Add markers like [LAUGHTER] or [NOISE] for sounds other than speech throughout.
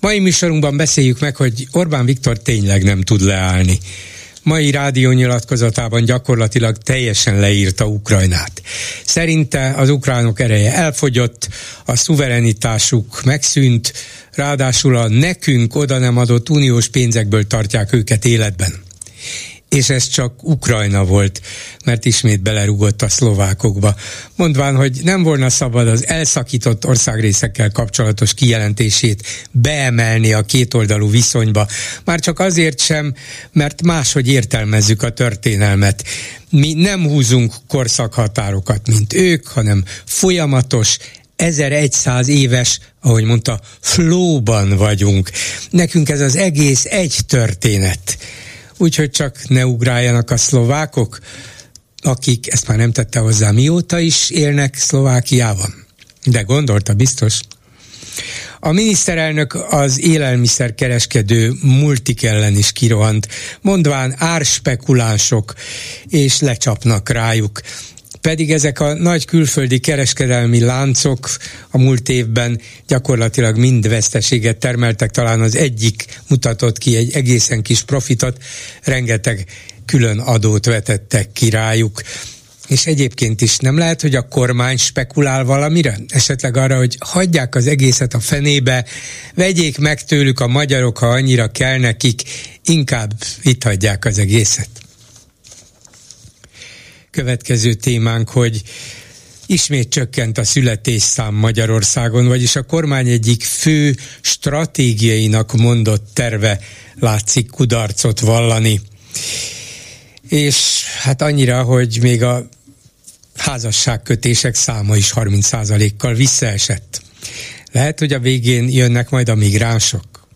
Mai műsorunkban beszéljük meg, hogy Orbán Viktor tényleg nem tud leállni. Mai rádiónyilatkozatában gyakorlatilag teljesen leírta Ukrajnát. Szerinte az ukránok ereje elfogyott, a szuverenitásuk megszűnt, ráadásul a nekünk oda nem adott uniós pénzekből tartják őket életben és ez csak Ukrajna volt, mert ismét belerugott a szlovákokba. Mondván, hogy nem volna szabad az elszakított országrészekkel kapcsolatos kijelentését beemelni a kétoldalú viszonyba, már csak azért sem, mert máshogy értelmezzük a történelmet. Mi nem húzunk korszakhatárokat, mint ők, hanem folyamatos, 1100 éves, ahogy mondta, flóban vagyunk. Nekünk ez az egész egy történet úgyhogy csak ne ugráljanak a szlovákok, akik ezt már nem tette hozzá, mióta is élnek Szlovákiában. De gondolta biztos. A miniszterelnök az élelmiszerkereskedő multik ellen is kirohant, mondván árspekulánsok, és lecsapnak rájuk pedig ezek a nagy külföldi kereskedelmi láncok a múlt évben gyakorlatilag mind veszteséget termeltek, talán az egyik mutatott ki egy egészen kis profitot, rengeteg külön adót vetettek ki rájuk. És egyébként is nem lehet, hogy a kormány spekulál valamire? Esetleg arra, hogy hagyják az egészet a fenébe, vegyék meg tőlük a magyarok, ha annyira kell nekik, inkább itt hagyják az egészet következő témánk, hogy ismét csökkent a születésszám Magyarországon, vagyis a kormány egyik fő stratégiainak mondott terve látszik kudarcot vallani. És hát annyira, hogy még a házasságkötések száma is 30%-kal visszaesett. Lehet, hogy a végén jönnek majd a migránsok.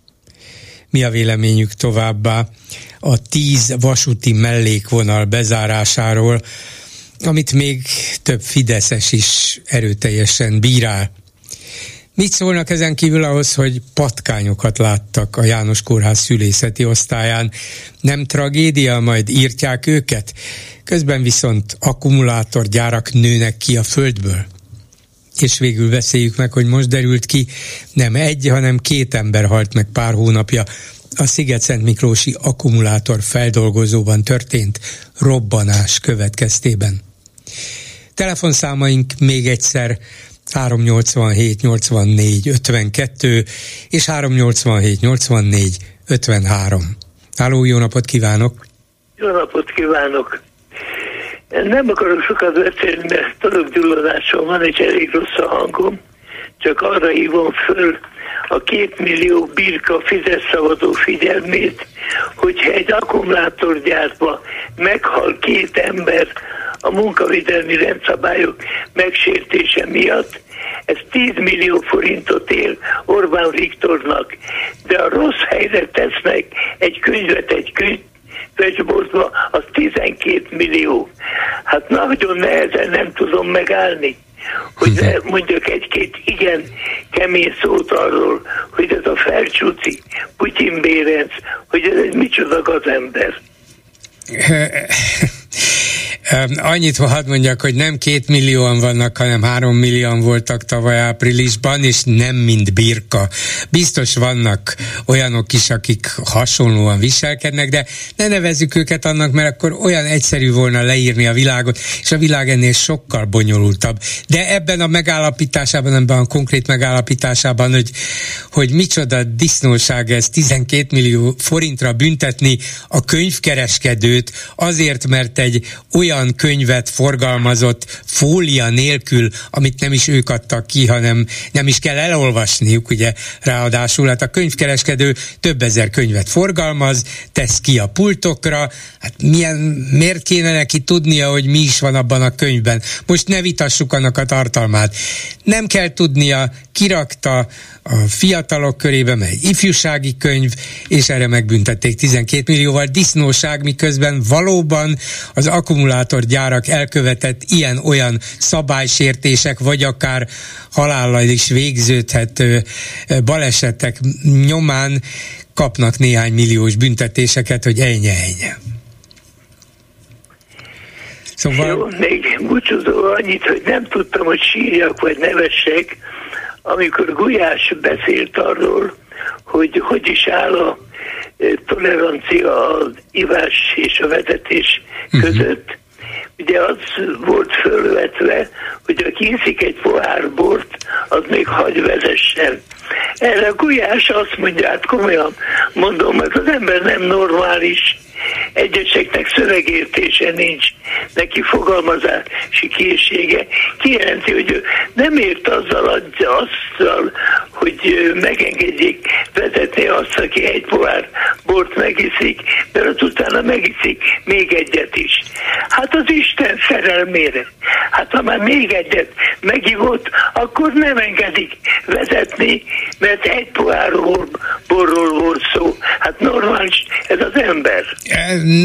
Mi a véleményük továbbá? a tíz vasúti mellékvonal bezárásáról, amit még több Fideszes is erőteljesen bírál. Mit szólnak ezen kívül ahhoz, hogy patkányokat láttak a János Kórház szülészeti osztályán? Nem tragédia, majd írtják őket? Közben viszont akkumulátorgyárak nőnek ki a földből. És végül beszéljük meg, hogy most derült ki, nem egy, hanem két ember halt meg pár hónapja a Sziget-Szent Miklósi akkumulátor feldolgozóban történt robbanás következtében. Telefonszámaink még egyszer 387 84 52 és 387 84 53. Háló, jó napot kívánok! Jó napot kívánok! Nem akarok sokat beszélni, mert talapgyulladásom van, és elég rossz a hangom. Csak arra hívom föl a két millió birka fizetszavazó figyelmét, hogyha egy akkumulátorgyárba meghal két ember a munkavédelmi rendszabályok megsértése miatt, ez 10 millió forintot ér Orbán Viktornak, de a rossz helyre tesznek egy könyvet, egy könyv, könyvboltba, az 12 millió. Hát nagyon nehezen nem tudom megállni hogy mondjak egy-két igen kemény szót arról, hogy ez a felcsúci Putyin Bérenc, hogy ez egy micsoda gazember. [LAUGHS] Annyit hadd mondjak, hogy nem két millióan vannak, hanem három millióan voltak tavaly áprilisban, és nem mind birka. Biztos vannak olyanok is, akik hasonlóan viselkednek, de ne nevezzük őket annak, mert akkor olyan egyszerű volna leírni a világot, és a világ ennél sokkal bonyolultabb. De ebben a megállapításában, ebben a konkrét megállapításában, hogy, hogy micsoda disznóság ez 12 millió forintra büntetni a könyvkereskedőt azért, mert egy olyan olyan könyvet forgalmazott fólia nélkül, amit nem is ők adtak ki, hanem nem is kell elolvasniuk, ugye ráadásul. Hát a könyvkereskedő több ezer könyvet forgalmaz, tesz ki a pultokra, hát milyen, miért kéne neki tudnia, hogy mi is van abban a könyvben? Most ne vitassuk annak a tartalmát. Nem kell tudnia, kirakta a fiatalok körébe, megy ifjúsági könyv, és erre megbüntették 12 millióval. Disznóság, miközben valóban az akkumulátorgyárak elkövetett ilyen-olyan szabálysértések, vagy akár halállal is végződhető balesetek nyomán kapnak néhány milliós büntetéseket, hogy ennyi ennyi. Szóval... Jó, még búcsúzó annyit, hogy nem tudtam, hogy sírjak vagy nevessek, amikor Gulyás beszélt arról, hogy hogy is áll a e, tolerancia az ivás és a vezetés mhm. között. Uh-huh. Ugye az volt fölvetve, hogy aki iszik egy pohár bort, az még hagy vezessen. Erre a Gulyás azt mondja, hát komolyan mondom, hogy az ember nem normális, egyeseknek szövegértése nincs, neki fogalmazási készsége. Kijelenti, hogy ő nem ért azzal, azzal hogy megengedjék vezetni azt, aki egy pohár bort megiszik, mert utána megiszik még egyet is. Hát az Isten szerelmére. Hát ha már még egyet megivott, akkor nem engedik vezetni, mert egy pohár borról volt szó. Hát normális ez az ember.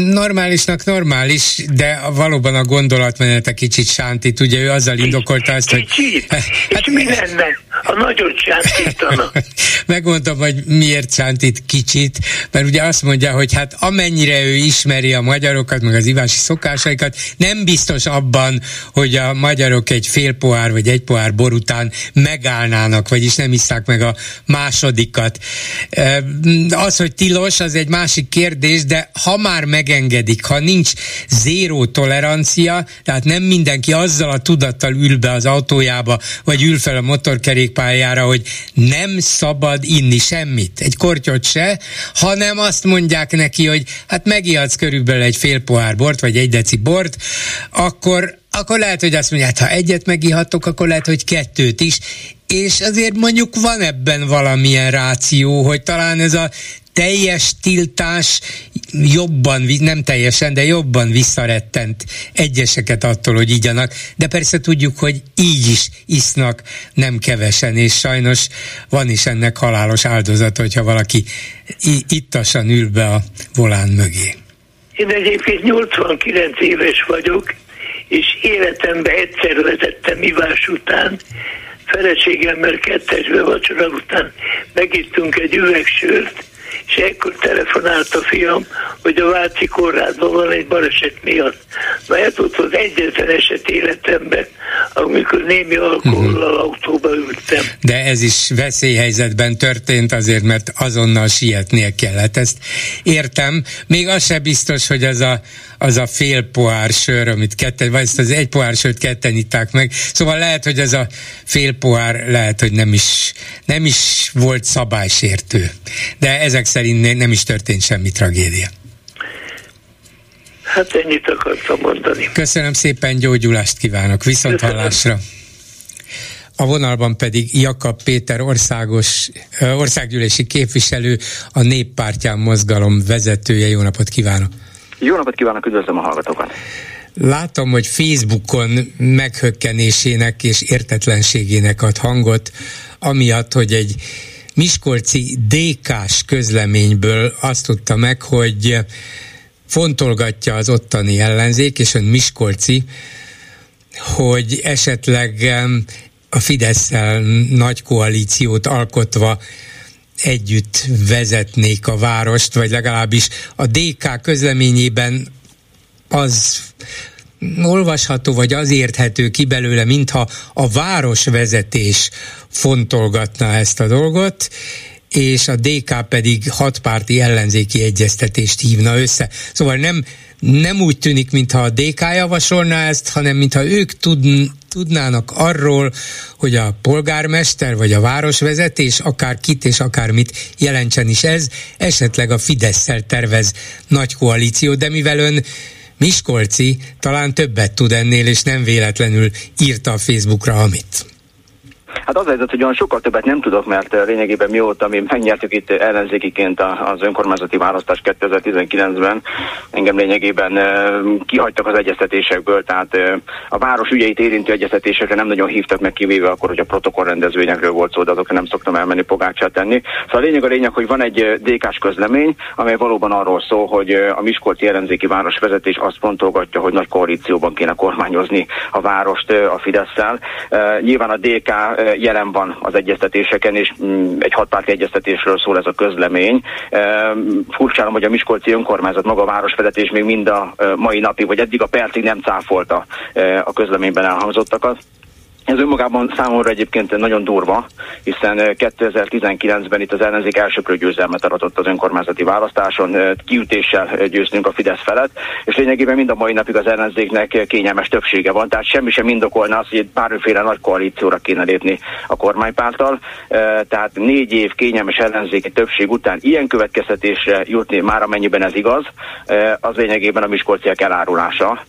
Normálisnak normális, de valóban a gondolatmenete kicsit sántít. Ugye ő azzal indokolta ezt, hogy... Kicsit? [LAUGHS] Hát, mi lenne, ha nagyot sántítanak? [LAUGHS] Megmondtam, hogy miért sántít kicsit, mert ugye azt mondja, hogy hát amennyire ő ismeri a magyarokat, meg az ivási szokásaikat, nem biztos abban, hogy a magyarok egy fél pohár vagy egy pohár bor után megállnának, vagyis nem isszák meg a másodikat. Az, hogy tilos, az egy másik kérdés, de ha már megengedik, ha nincs zéró tolerancia, tehát nem mindenki azzal a tudattal ül be az autójába, vagy ül fel a motorkerékpályára, hogy nem szabad inni semmit, egy kortyot se, hanem azt mondják neki, hogy hát megihatsz körülbelül egy fél pohár bort, vagy egy deci bort, akkor akkor lehet, hogy azt mondják, ha egyet megihatok, akkor lehet, hogy kettőt is, és azért mondjuk van ebben valamilyen ráció, hogy talán ez a teljes tiltás jobban, nem teljesen, de jobban visszarettent egyeseket attól, hogy igyanak. De persze tudjuk, hogy így is isznak nem kevesen, és sajnos van is ennek halálos áldozat, hogyha valaki ittasan ül be a volán mögé. Én egyébként 89 éves vagyok, és életemben egyszer vezettem ivás után, feleségemmel kettesbe vacsora után megittunk egy üvegsört, és ekkor telefonált a fiam, hogy a Váci kórházban van egy baleset miatt. Na ez volt az egyetlen eset életemben, amikor némi alkohollal uh-huh. autóba ültem. De ez is veszélyhelyzetben történt azért, mert azonnal sietnie kellett. Ezt értem. Még az se biztos, hogy az a, az a fél pohár sör, amit ketten, vagy ezt az egy pohár sört ketten itták meg. Szóval lehet, hogy ez a fél pohár lehet, hogy nem is, nem is volt szabálysértő. De ezek szerint nem is történt semmi tragédia. Hát ennyit akartam mondani. Köszönöm szépen, gyógyulást kívánok, viszont hallásra. A vonalban pedig Jakab Péter országos, országgyűlési képviselő, a Néppártyán mozgalom vezetője. Jó napot kívánok! Jó napot kívánok, üdvözlöm a hallgatókat! Látom, hogy Facebookon meghökkenésének és értetlenségének ad hangot, amiatt, hogy egy Miskolci DK-s közleményből azt tudta meg, hogy fontolgatja az ottani ellenzék, és ön Miskolci, hogy esetleg a fidesz nagy koalíciót alkotva együtt vezetnék a várost, vagy legalábbis a DK közleményében az olvasható, vagy az érthető ki belőle, mintha a városvezetés fontolgatna ezt a dolgot, és a DK pedig hatpárti ellenzéki egyeztetést hívna össze. Szóval nem, nem úgy tűnik, mintha a DK javasolná ezt, hanem mintha ők tudn, tudnának arról, hogy a polgármester vagy a városvezetés akár kit és akár mit jelentsen is ez, esetleg a fidesz tervez nagy koalíció, de mivel ön Miskolci talán többet tud ennél, és nem véletlenül írta a Facebookra, amit. Hát az helyzet, hogy olyan sokkal többet nem tudok, mert eh, lényegében mióta mi megnyertük itt ellenzékiként az önkormányzati választás 2019-ben, engem lényegében eh, kihagytak az egyeztetésekből, tehát eh, a város ügyeit érintő egyeztetésekre nem nagyon hívtak meg kivéve akkor, hogy a protokollrendezvényekről volt szó, de azokra nem szoktam elmenni pogácsát tenni. Szóval a lényeg a lényeg, hogy van egy DK-s közlemény, amely valóban arról szól, hogy a Miskolci ellenzéki városvezetés azt pontolgatja, hogy nagy koalícióban kéne kormányozni a várost a Fidesz-szel. Nyilván a DK jelen van az egyeztetéseken, és mm, egy hatpárti egyeztetésről szól ez a közlemény. Furcsálom, hogy a Miskolci önkormányzat maga a városvezetés még mind a mai napig, vagy eddig a percig nem cáfolta a közleményben elhangzottakat. Ez önmagában számomra egyébként nagyon durva, hiszen 2019-ben itt az ellenzék elsőprő győzelmet aratott az önkormányzati választáson, kiütéssel győztünk a Fidesz felett, és lényegében mind a mai napig az ellenzéknek kényelmes többsége van, tehát semmi sem indokolna azt, hogy bármiféle nagy koalícióra kéne lépni a kormánypárttal. Tehát négy év kényelmes ellenzéki többség után ilyen következtetésre jutni, már amennyiben ez igaz, az lényegében a miskolciak elárulása,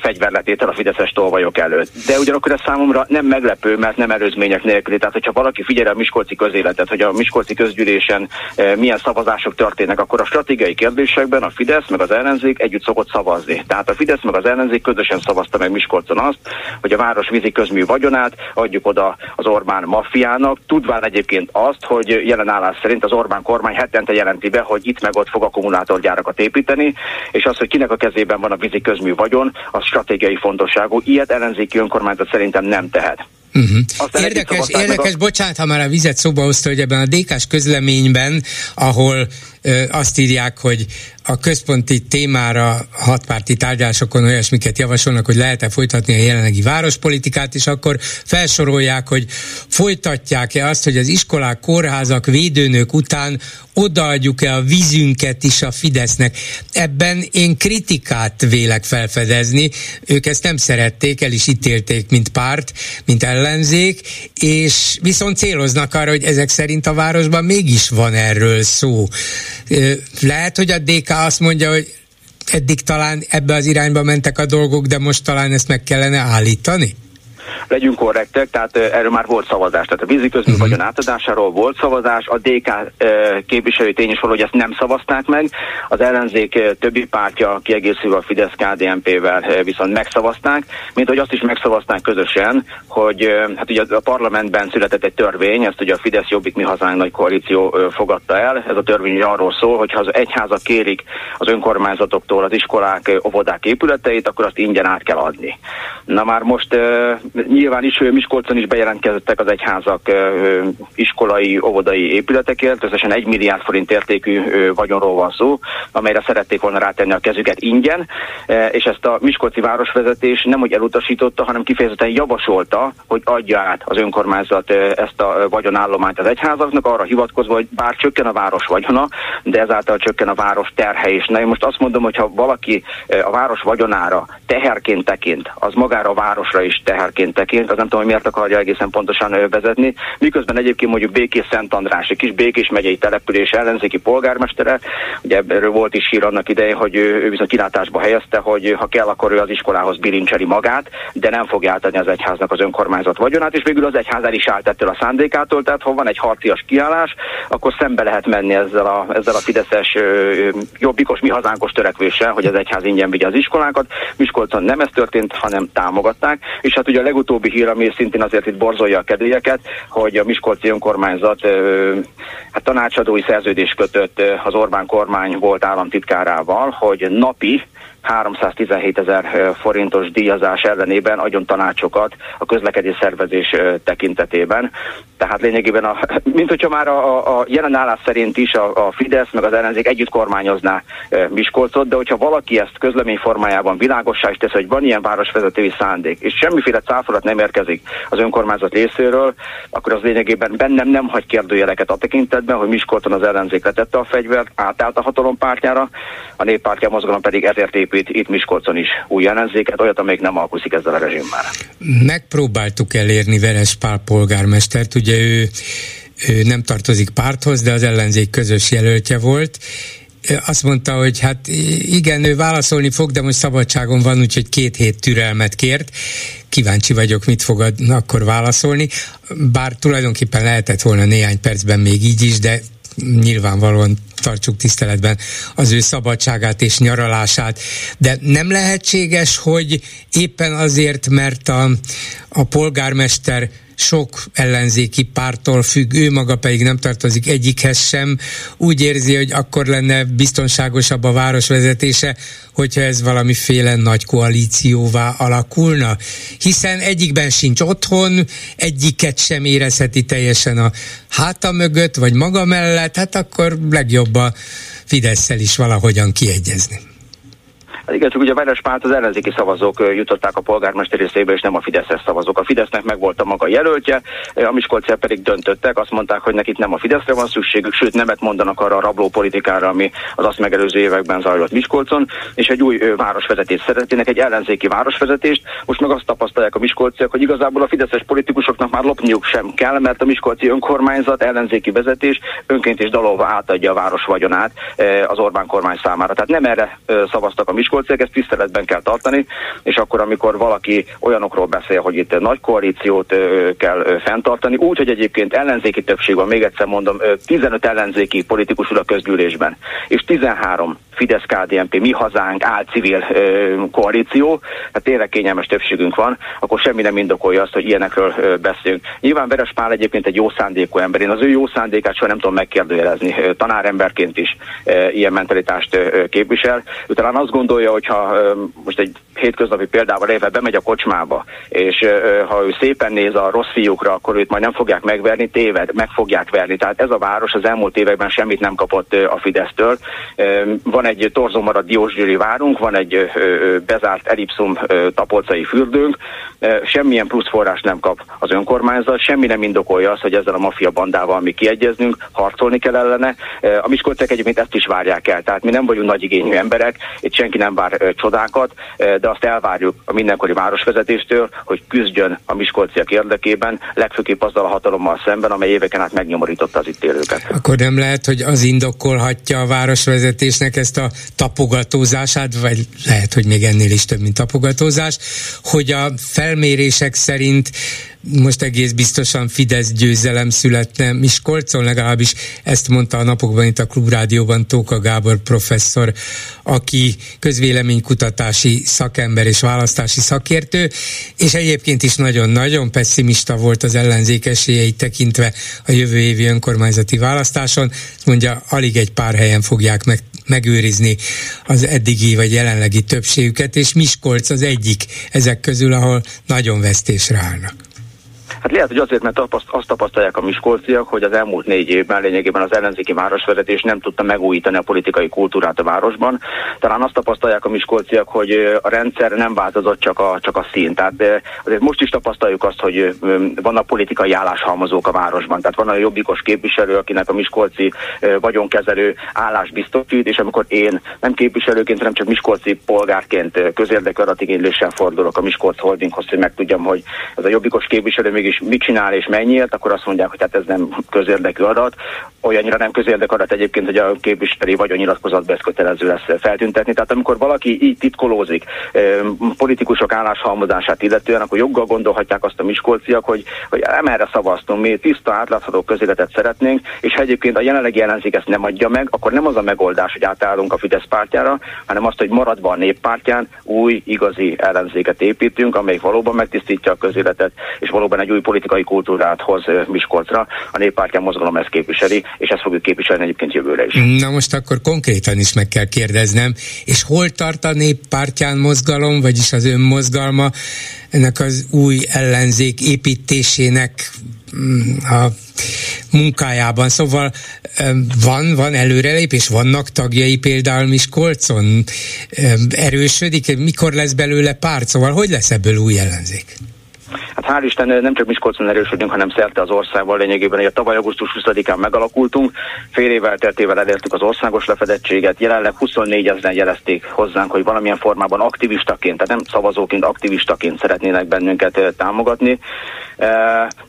fegyverletétel a Fideszes tolvajok előtt. De ugyanakkor ez számomra nem meglepő, mert nem előzmények nélkül. Tehát, hogyha valaki figyel a Miskolci közéletet, hogy a Miskolci közgyűlésen e, milyen szavazások történnek, akkor a stratégiai kérdésekben a Fidesz meg az ellenzék együtt szokott szavazni. Tehát a Fidesz meg az ellenzék közösen szavazta meg Miskolcon azt, hogy a város vízi közmű vagyonát adjuk oda az Orbán maffiának, tudván egyébként azt, hogy jelen állás szerint az Orbán kormány hetente jelenti be, hogy itt meg ott fog akkumulátorgyárakat építeni, és az, hogy kinek a kezében van a vízi közmű vagyon, az stratégiai fontosságú. Ilyet ellenzéki önkormányzat szerintem nem tehet. Uh-huh. Érdekes, érdekes a... bocsánat, ha már a vizet szóba hozta, hogy ebben a DK-s közleményben, ahol azt írják, hogy a központi témára hatpárti tárgyalásokon olyasmiket javasolnak, hogy lehet-e folytatni a jelenlegi várospolitikát, és akkor felsorolják, hogy folytatják-e azt, hogy az iskolák, kórházak, védőnök után odaadjuk-e a vízünket is a Fidesznek. Ebben én kritikát vélek felfedezni. Ők ezt nem szerették, el is ítélték, mint párt, mint ellenzék, és viszont céloznak arra, hogy ezek szerint a városban mégis van erről szó. Lehet, hogy a DK azt mondja, hogy eddig talán ebbe az irányba mentek a dolgok, de most talán ezt meg kellene állítani? Legyünk korrektek, tehát erről már volt szavazás. Tehát a vízi közmű uh-huh. vagyon átadásáról volt szavazás, a DK képviselői tény is hogy ezt nem szavazták meg, az ellenzék többi pártja kiegészülve a Fidesz KDNP-vel viszont megszavazták, mint hogy azt is megszavazták közösen, hogy hát ugye a parlamentben született egy törvény, ezt ugye a Fidesz Jobbik Mi Hazánk nagy koalíció fogadta el. Ez a törvény arról szól, hogy ha az egyházak kérik az önkormányzatoktól az iskolák, óvodák épületeit, akkor azt ingyen át kell adni. Na már most nyilván is Miskolcon is bejelentkeztek az egyházak iskolai, óvodai épületekért, összesen egy milliárd forint értékű vagyonról van szó, amelyre szerették volna rátenni a kezüket ingyen, és ezt a Miskolci városvezetés nem hogy elutasította, hanem kifejezetten javasolta, hogy adja át az önkormányzat ezt a vagyonállományt az egyházaknak, arra hivatkozva, hogy bár csökken a város vagyona, de ezáltal csökken a város terhe is. Na én most azt mondom, hogy ha valaki a város vagyonára teherként tekint, az magára a városra is teherként tekint, az nem tudom, hogy miért akarja egészen pontosan vezetni. Miközben egyébként mondjuk Békés Szent András, egy kis Békés megyei település ellenzéki polgármestere, ugye erről volt is hír annak idején, hogy ő, ő viszont kilátásba helyezte, hogy ha kell, akkor ő az iskolához bilincseli magát, de nem fogja átadni az egyháznak az önkormányzat vagyonát, és végül az egyház el is állt ettől a szándékától, tehát ha van egy harcias kiállás, akkor szembe lehet menni ezzel a, ezzel a fideszes jobbikos, mi hazánkos törekvéssel, hogy az egyház ingyen vigye az iskolákat. Miskolcon nem ez történt, hanem támogatták, és hát ugye a legutóbbi hír, ami szintén azért itt borzolja a kedélyeket, hogy a Miskolci önkormányzat hát tanácsadói szerződés kötött az Orbán kormány volt államtitkárával, hogy napi 317 ezer forintos díjazás ellenében adjon tanácsokat a közlekedés szervezés tekintetében. Tehát lényegében, a, [LAUGHS] mint hogyha már a, a jelen állás szerint is a, a Fidesz meg az ellenzék együtt kormányozná Miskolcot, de hogyha valaki ezt közlemény formájában világossá is tesz, hogy van ilyen városvezetői szándék, és semmiféle cáfolat nem érkezik az önkormányzat részéről, akkor az lényegében bennem nem hagy kérdőjeleket a tekintetben, hogy Miskolton az ellenzék letette a fegyvert, átállt a hatalom pártjára, a néppártja mozgalom pedig ezért épít épít itt Miskolcon is új ellenzéket, olyat, amelyik nem alkuszik ezzel a rezsimmel. Megpróbáltuk elérni Veres Pál polgármestert, ugye ő, ő nem tartozik párthoz, de az ellenzék közös jelöltje volt, azt mondta, hogy hát igen, ő válaszolni fog, de most szabadságon van, úgyhogy két hét türelmet kért. Kíváncsi vagyok, mit fog akkor válaszolni. Bár tulajdonképpen lehetett volna néhány percben még így is, de nyilvánvalóan tartsuk tiszteletben az ő szabadságát és nyaralását, de nem lehetséges, hogy éppen azért, mert a, a polgármester sok ellenzéki pártól függ, ő maga pedig nem tartozik egyikhez sem, úgy érzi, hogy akkor lenne biztonságosabb a városvezetése, hogyha ez valamiféle nagy koalícióvá alakulna, hiszen egyikben sincs otthon, egyiket sem érezheti teljesen a háta mögött, vagy maga mellett, hát akkor legjobb a fidesz is valahogyan kiegyezni. Hát csak ugye a Verespárt az ellenzéki szavazók jutották a polgármester részébe, és nem a Fideszes szavazók. A Fidesznek meg volt a maga jelöltje, a Miskolciak pedig döntöttek, azt mondták, hogy nekik nem a Fideszre van szükségük, sőt nemet mondanak arra a rabló politikára, ami az azt megelőző években zajlott Miskolcon, és egy új városvezetést szeretnének, egy ellenzéki városvezetést. Most meg azt tapasztalják a Miskolciak, hogy igazából a fideszes politikusoknak már lopniuk sem kell, mert a Miskolci önkormányzat, ellenzéki vezetés önként és dalolva átadja a város vagyonát az Orbán kormány számára. Tehát nem erre szavaztak a Miskolciak, Miskolciak, ezt tiszteletben kell tartani, és akkor, amikor valaki olyanokról beszél, hogy itt nagy koalíciót kell fenntartani, úgy, hogy egyébként ellenzéki többség van, még egyszer mondom, 15 ellenzéki politikus ül a közgyűlésben, és 13 fidesz KDNP, mi hazánk, álcivil koalíció, hát tényleg kényelmes többségünk van, akkor semmi nem indokolja azt, hogy ilyenekről beszélünk. Nyilván Veres Pál egyébként egy jó szándékú ember, én az ő jó szándékát soha nem tudom megkérdőjelezni, tanáremberként is ilyen mentalitást képvisel. Utána azt gondolja, hogyha most egy hétköznapi példával éve bemegy a kocsmába, és ha ő szépen néz a rossz fiúkra, akkor őt majd nem fogják megverni, téved, meg fogják verni. Tehát ez a város az elmúlt években semmit nem kapott a Fidesztől. Van egy torzomara Diósgyőri várunk, van egy bezárt elipszum tapolcai fürdőnk, semmilyen plusz forrás nem kap az önkormányzat, semmi nem indokolja azt, hogy ezzel a mafia bandával mi kiegyezünk, harcolni kell ellene. A Miskolcek egyébként ezt is várják el, tehát mi nem vagyunk nagy igényű emberek, itt senki nem vár csodákat, de azt elvárjuk a mindenkori városvezetéstől, hogy küzdjön a miskolciak érdekében, legfőképp azzal a hatalommal szemben, amely éveken át megnyomorította az itt élőket. Akkor nem lehet, hogy az indokolhatja a városvezetésnek ezt a tapogatózását, vagy lehet, hogy még ennél is több, mint tapogatózás, hogy a felmérések szerint most egész biztosan Fidesz győzelem születne Miskolcon, legalábbis ezt mondta a napokban itt a Klubrádióban Tóka Gábor professzor, aki közvéleménykutatási szakember és választási szakértő, és egyébként is nagyon-nagyon pessimista volt az ellenzék esélyeit tekintve a jövő évi önkormányzati választáson. Mondja, alig egy pár helyen fogják meg, megőrizni az eddigi vagy jelenlegi többségüket, és Miskolc az egyik ezek közül, ahol nagyon vesztésre állnak. Hát lehet, hogy azért, mert azt tapasztalják a miskolciak, hogy az elmúlt négy évben lényegében az ellenzéki városvezetés nem tudta megújítani a politikai kultúrát a városban. Talán azt tapasztalják a miskolciak, hogy a rendszer nem változott csak a, csak a szín. Tehát azért most is tapasztaljuk azt, hogy vannak politikai álláshalmozók a városban. Tehát van a jobbikos képviselő, akinek a miskolci vagyonkezelő állás biztosít, és amikor én nem képviselőként, hanem csak miskolci polgárként közérdekű adatigényléssel fordulok a Miskolc Holdinghoz, hogy megtudjam, hogy ez a jobbikos képviselő mégis és mit csinál és mennyiért, akkor azt mondják, hogy hát ez nem közérdekű adat. Olyannyira nem közérdekű adat egyébként, hogy a képviselői vagyonnyilatkozatba ez kötelező lesz feltüntetni. Tehát amikor valaki így titkolózik politikusok álláshalmozását illetően, akkor joggal gondolhatják azt a miskolciak, hogy, hogy nem erre szavaztunk, mi tiszta, átlátható közéletet szeretnénk, és ha egyébként a jelenlegi ellenzék ezt nem adja meg, akkor nem az a megoldás, hogy átállunk a Fidesz pártjára, hanem azt, hogy maradva a néppártján új, igazi ellenzéket építünk, amelyik valóban megtisztítja a közéletet, és valóban egy új politikai kultúrát hoz Miskolcra. A néppártyán mozgalom ezt képviseli, és ezt fogjuk képviselni egyébként jövőre is. Na most akkor konkrétan is meg kell kérdeznem, és hol tart a néppártyán mozgalom, vagyis az önmozgalma ennek az új ellenzék építésének mm, a munkájában. Szóval van, van előrelépés, vannak tagjai például Miskolcon, erősödik, mikor lesz belőle párt, szóval hogy lesz ebből új ellenzék? Hát hál' Isten nem csak Miskolcon erősödünk, hanem szerte az országban lényegében. a tavaly augusztus 20-án megalakultunk, fél évvel teltével elértük az országos lefedettséget, jelenleg 24 ezeren jelezték hozzánk, hogy valamilyen formában aktivistaként, tehát nem szavazóként, aktivistaként szeretnének bennünket támogatni.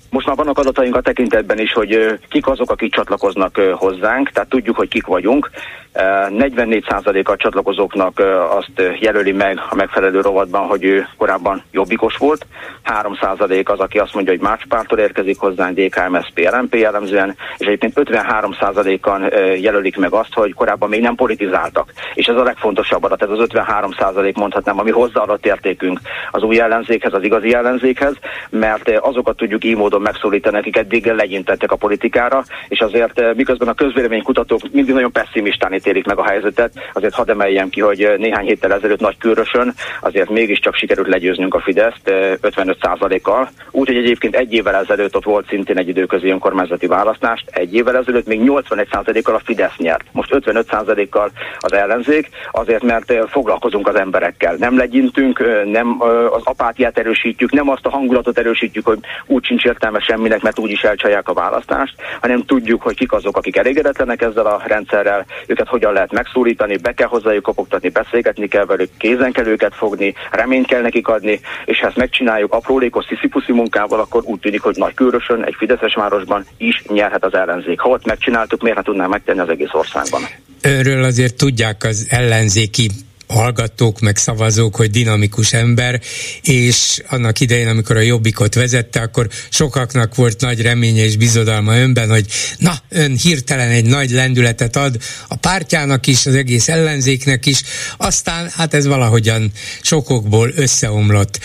Most már vannak adataink a tekintetben is, hogy kik azok, akik csatlakoznak hozzánk, tehát tudjuk, hogy kik vagyunk. 44% a csatlakozóknak azt jelöli meg a megfelelő rovatban, hogy ő korábban jobbikos volt. 3% az, aki azt mondja, hogy más pártól érkezik hozzánk, DK, MSZP, LMP jellemzően, és egyébként 53%-an jelölik meg azt, hogy korábban még nem politizáltak. És ez a legfontosabb adat, ez az 53% mondhatnám, ami hozzáadott értékünk az új ellenzékhez, az igazi ellenzékhez, mert azokat tudjuk így módon megszólítani, akik eddig legyintettek a politikára, és azért miközben a közvéleménykutatók mindig nagyon pessimistán ítélik meg a helyzetet, azért hadd emeljem ki, hogy néhány héttel ezelőtt nagy körösön azért mégiscsak sikerült legyőznünk a Fideszt 55%-kal. Úgyhogy egyébként egy évvel ezelőtt ott volt szintén egy időközi önkormányzati választást, egy évvel ezelőtt még 81%-kal a Fidesz nyert. Most 55%-kal az ellenzék, azért mert foglalkozunk az emberekkel. Nem legyintünk, nem az apátiát erősítjük, nem azt a hangulatot erősítjük, hogy úgy sincs értelme semminek, mert úgyis elcsalják a választást, hanem tudjuk, hogy kik azok, akik elégedetlenek ezzel a rendszerrel, őket hogyan lehet megszólítani, be kell hozzájuk kopogtatni, beszélgetni kell velük, kézen kell őket fogni, reményt kell nekik adni, és ha ezt megcsináljuk aprólékos sziszipuszi munkával, akkor úgy tűnik, hogy nagy körösön, egy fideszes városban is nyerhet az ellenzék. Ha ott megcsináltuk, miért ne tudnánk megtenni az egész országban? Önről azért tudják az ellenzéki hallgatók, meg szavazók, hogy dinamikus ember, és annak idején, amikor a Jobbikot vezette, akkor sokaknak volt nagy reménye és bizodalma önben, hogy na, ön hirtelen egy nagy lendületet ad a pártjának is, az egész ellenzéknek is, aztán hát ez valahogyan sokokból összeomlott.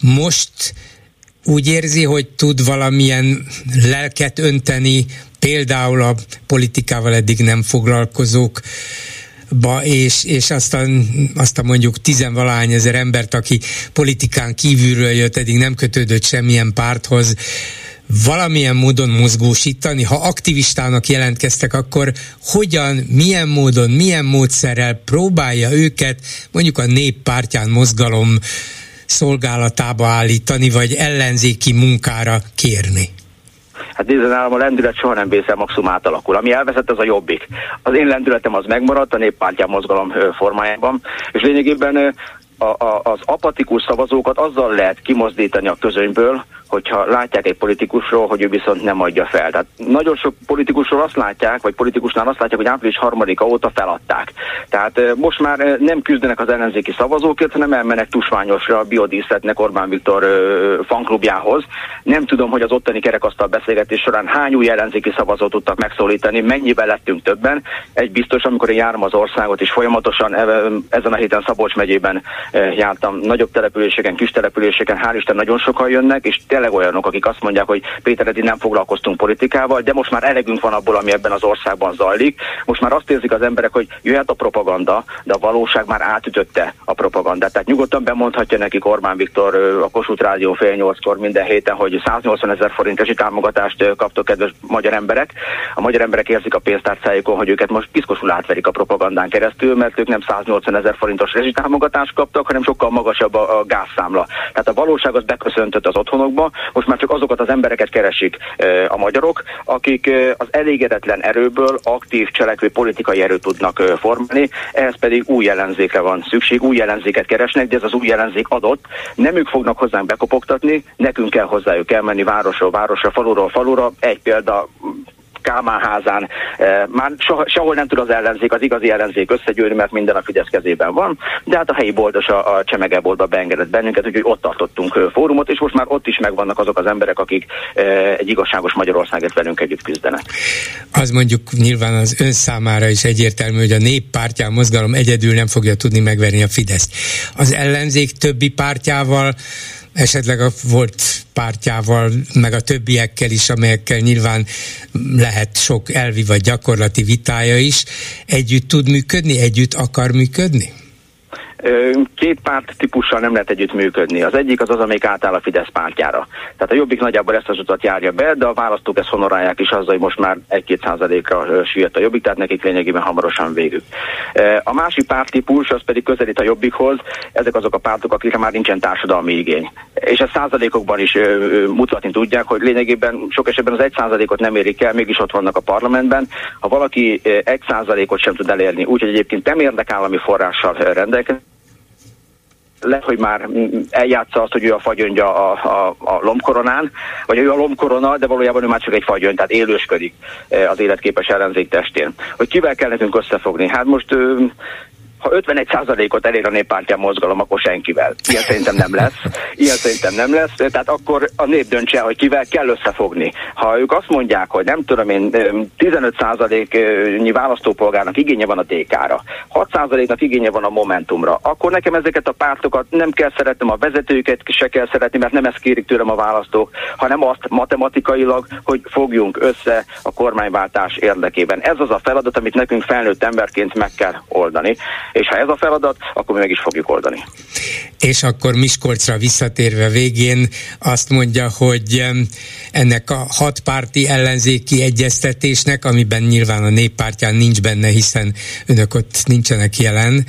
Most úgy érzi, hogy tud valamilyen lelket önteni, például a politikával eddig nem foglalkozók ba, és, és aztán, aztán mondjuk tizenvalány ezer embert, aki politikán kívülről jött, eddig nem kötődött semmilyen párthoz, valamilyen módon mozgósítani? Ha aktivistának jelentkeztek, akkor hogyan, milyen módon, milyen módszerrel próbálja őket mondjuk a néppártyán mozgalom szolgálatába állítani, vagy ellenzéki munkára kérni? Hát nézzen nálam a lendület soha nem vészel maximum átalakul. Ami elveszett, az a jobbik. Az én lendületem az megmaradt a néppártyám mozgalom formájában, és lényegében a, a, az apatikus szavazókat azzal lehet kimozdítani a közönyből, hogyha látják egy politikusról, hogy ő viszont nem adja fel. Tehát nagyon sok politikusról azt látják, vagy politikusnál azt látják, hogy április harmadika óta feladták. Tehát most már nem küzdenek az ellenzéki szavazókért, hanem elmennek tusványosra, biodíszletnek Orbán Viktor fanklubjához. Nem tudom, hogy az ottani kerekasztal beszélgetés során hány új ellenzéki szavazót tudtak megszólítani, mennyivel lettünk többen. Egy biztos, amikor én járom az országot, és folyamatosan ezen a héten Szabolcs megyében jártam nagyobb településeken, kis településeken, hál' Isten nagyon sokan jönnek, és tényleg olyanok, akik azt mondják, hogy Péter eddig nem foglalkoztunk politikával, de most már elegünk van abból, ami ebben az országban zajlik. Most már azt érzik az emberek, hogy jöhet a propaganda, de a valóság már átütötte a propagandát. Tehát nyugodtan bemondhatja nekik Orbán Viktor a Kossuth Rádió fél nyolckor minden héten, hogy 180 ezer forint támogatást kaptok, kedves magyar emberek. A magyar emberek érzik a pénztárcájukon, hogy őket most piszkosul átverik a propagandán keresztül, mert ők nem 180 ezer forintos támogatást kaptak, hanem sokkal magasabb a, a gázszámla. Tehát a valóság az beköszöntött az otthonokba, most már csak azokat az embereket keresik a magyarok, akik az elégedetlen erőből aktív cselekvő politikai erőt tudnak formálni, ehhez pedig új ellenzékre van szükség, új ellenzéket keresnek, de ez az új ellenzék adott, nem ők fognak hozzánk bekopogtatni, nekünk kell hozzájuk elmenni városról városra, faluról falura, egy példa Kálmán házán. Eh, már sehol nem tud az ellenzék, az igazi ellenzék összegyűlni, mert minden a Fidesz kezében van, de hát a helyi boldos a, a Csemegeboltba beengedett bennünket, úgyhogy ott tartottunk fórumot, és most már ott is megvannak azok az emberek, akik eh, egy igazságos Magyarországért velünk együtt küzdenek. Az mondjuk nyilván az ön számára is egyértelmű, hogy a néppártyán mozgalom egyedül nem fogja tudni megverni a Fideszt. Az ellenzék többi pártjával esetleg a volt pártjával, meg a többiekkel is, amelyekkel nyilván lehet sok elvi vagy gyakorlati vitája is, együtt tud működni, együtt akar működni? Két párt típussal nem lehet együtt működni. Az egyik az az, amelyik átáll a Fidesz pártjára. Tehát a Jobbik nagyjából ezt az utat járja be, de a választók ezt honorálják is azzal, hogy most már 1-2 százalékra süllyedt a Jobbik, tehát nekik lényegében hamarosan végük. A másik pártípus az pedig közelít a Jobbikhoz, ezek azok a pártok, akikre már nincsen társadalmi igény. És a százalékokban is mutatni tudják, hogy lényegében sok esetben az egy százalékot nem érik el, mégis ott vannak a parlamentben. Ha valaki egy százalékot sem tud elérni, úgyhogy egyébként nem érdekállami forrással rendelkezik, lehet, hogy már eljátsza azt, hogy ő a fagyöngya a, a, a lomkoronán, vagy ő a lomkorona, de valójában ő már csak egy fagyön, tehát élősködik az életképes ellenzék testén. Hogy kivel kell nekünk összefogni? Hát most ha 51%-ot elér a néppártyán mozgalom, akkor senkivel. Ilyen szerintem nem lesz. Ilyen szerintem nem lesz. Tehát akkor a nép döntse, hogy kivel kell összefogni. Ha ők azt mondják, hogy nem tudom én, 15%-nyi választópolgárnak igénye van a DK-ra, 6%-nak igénye van a Momentumra, akkor nekem ezeket a pártokat nem kell szeretnem, a vezetőket se kell szeretni, mert nem ezt kérik tőlem a választók, hanem azt matematikailag, hogy fogjunk össze a kormányváltás érdekében. Ez az a feladat, amit nekünk felnőtt emberként meg kell oldani és ha ez a feladat, akkor mi meg is fogjuk oldani. És akkor Miskolcra visszatérve végén azt mondja, hogy ennek a hatpárti ellenzéki egyeztetésnek, amiben nyilván a néppártyán nincs benne, hiszen önök ott nincsenek jelen,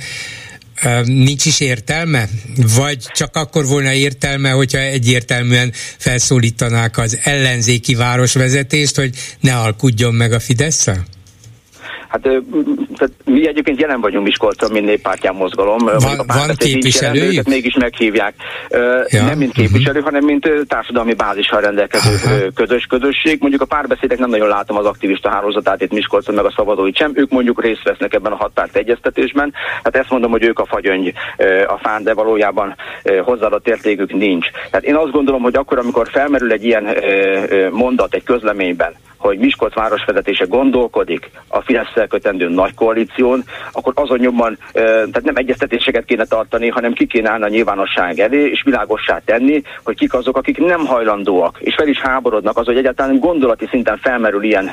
nincs is értelme? Vagy csak akkor volna értelme, hogyha egyértelműen felszólítanák az ellenzéki városvezetést, hogy ne alkudjon meg a fidesz -szel? Hát tehát mi egyébként jelen vagyunk Miskolcon, mint néppártyán mozgalom. Van, a van képviselőjük? Mégis meghívják. Ja. Nem mint képviselő, uh-huh. hanem mint társadalmi bázissal rendelkező uh-huh. közös közösség. Mondjuk a párbeszédek nem nagyon látom az aktivista hálózatát itt Miskolcon, meg a szavazóit sem. Ők mondjuk részt vesznek ebben a hatpárt egyeztetésben. Hát ezt mondom, hogy ők a fagyöngy a fán, de valójában hozzáadott értékük nincs. Tehát én azt gondolom, hogy akkor, amikor felmerül egy ilyen mondat egy közleményben, hogy Miskolc városvezetése gondolkodik a fidesz kötendő nagy koalíción, akkor azon nyomban, tehát nem egyeztetéseket kéne tartani, hanem ki kéne állni a nyilvánosság elé, és világossá tenni, hogy kik azok, akik nem hajlandóak, és fel is háborodnak az, hogy egyáltalán gondolati szinten felmerül ilyen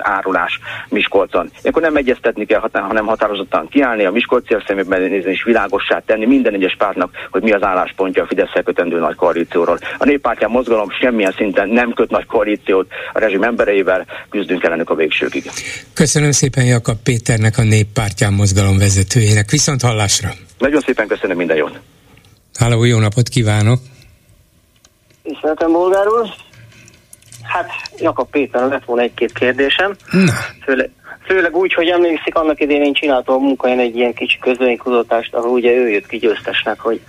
árulás Miskolcon. Akkor nem egyeztetni kell, hanem határozottan kiállni, a Miskolciak szemében nézni, és világossá tenni minden egyes pártnak, hogy mi az álláspontja a fidesz kötendő nagy koalícióról. A néppártyán mozgalom semmilyen szinten nem köt nagy koalíciót a rezsim embere embereivel küzdünk ellenük a végsőkig. Köszönöm szépen Jakab Péternek, a néppártyán mozgalom vezetőjének. Viszont hallásra! Nagyon szépen köszönöm minden jót! Háló, jó napot kívánok! Tiszteltem, bolgár úr! Hát, Jakab Péter, lett volna egy-két kérdésem. Na. Főleg, főleg úgy, hogy emlékszik, annak idén én csináltam a munkahelyen egy ilyen kicsi közvénykutatást, ahol ugye ő jött ki győztesnek, hogy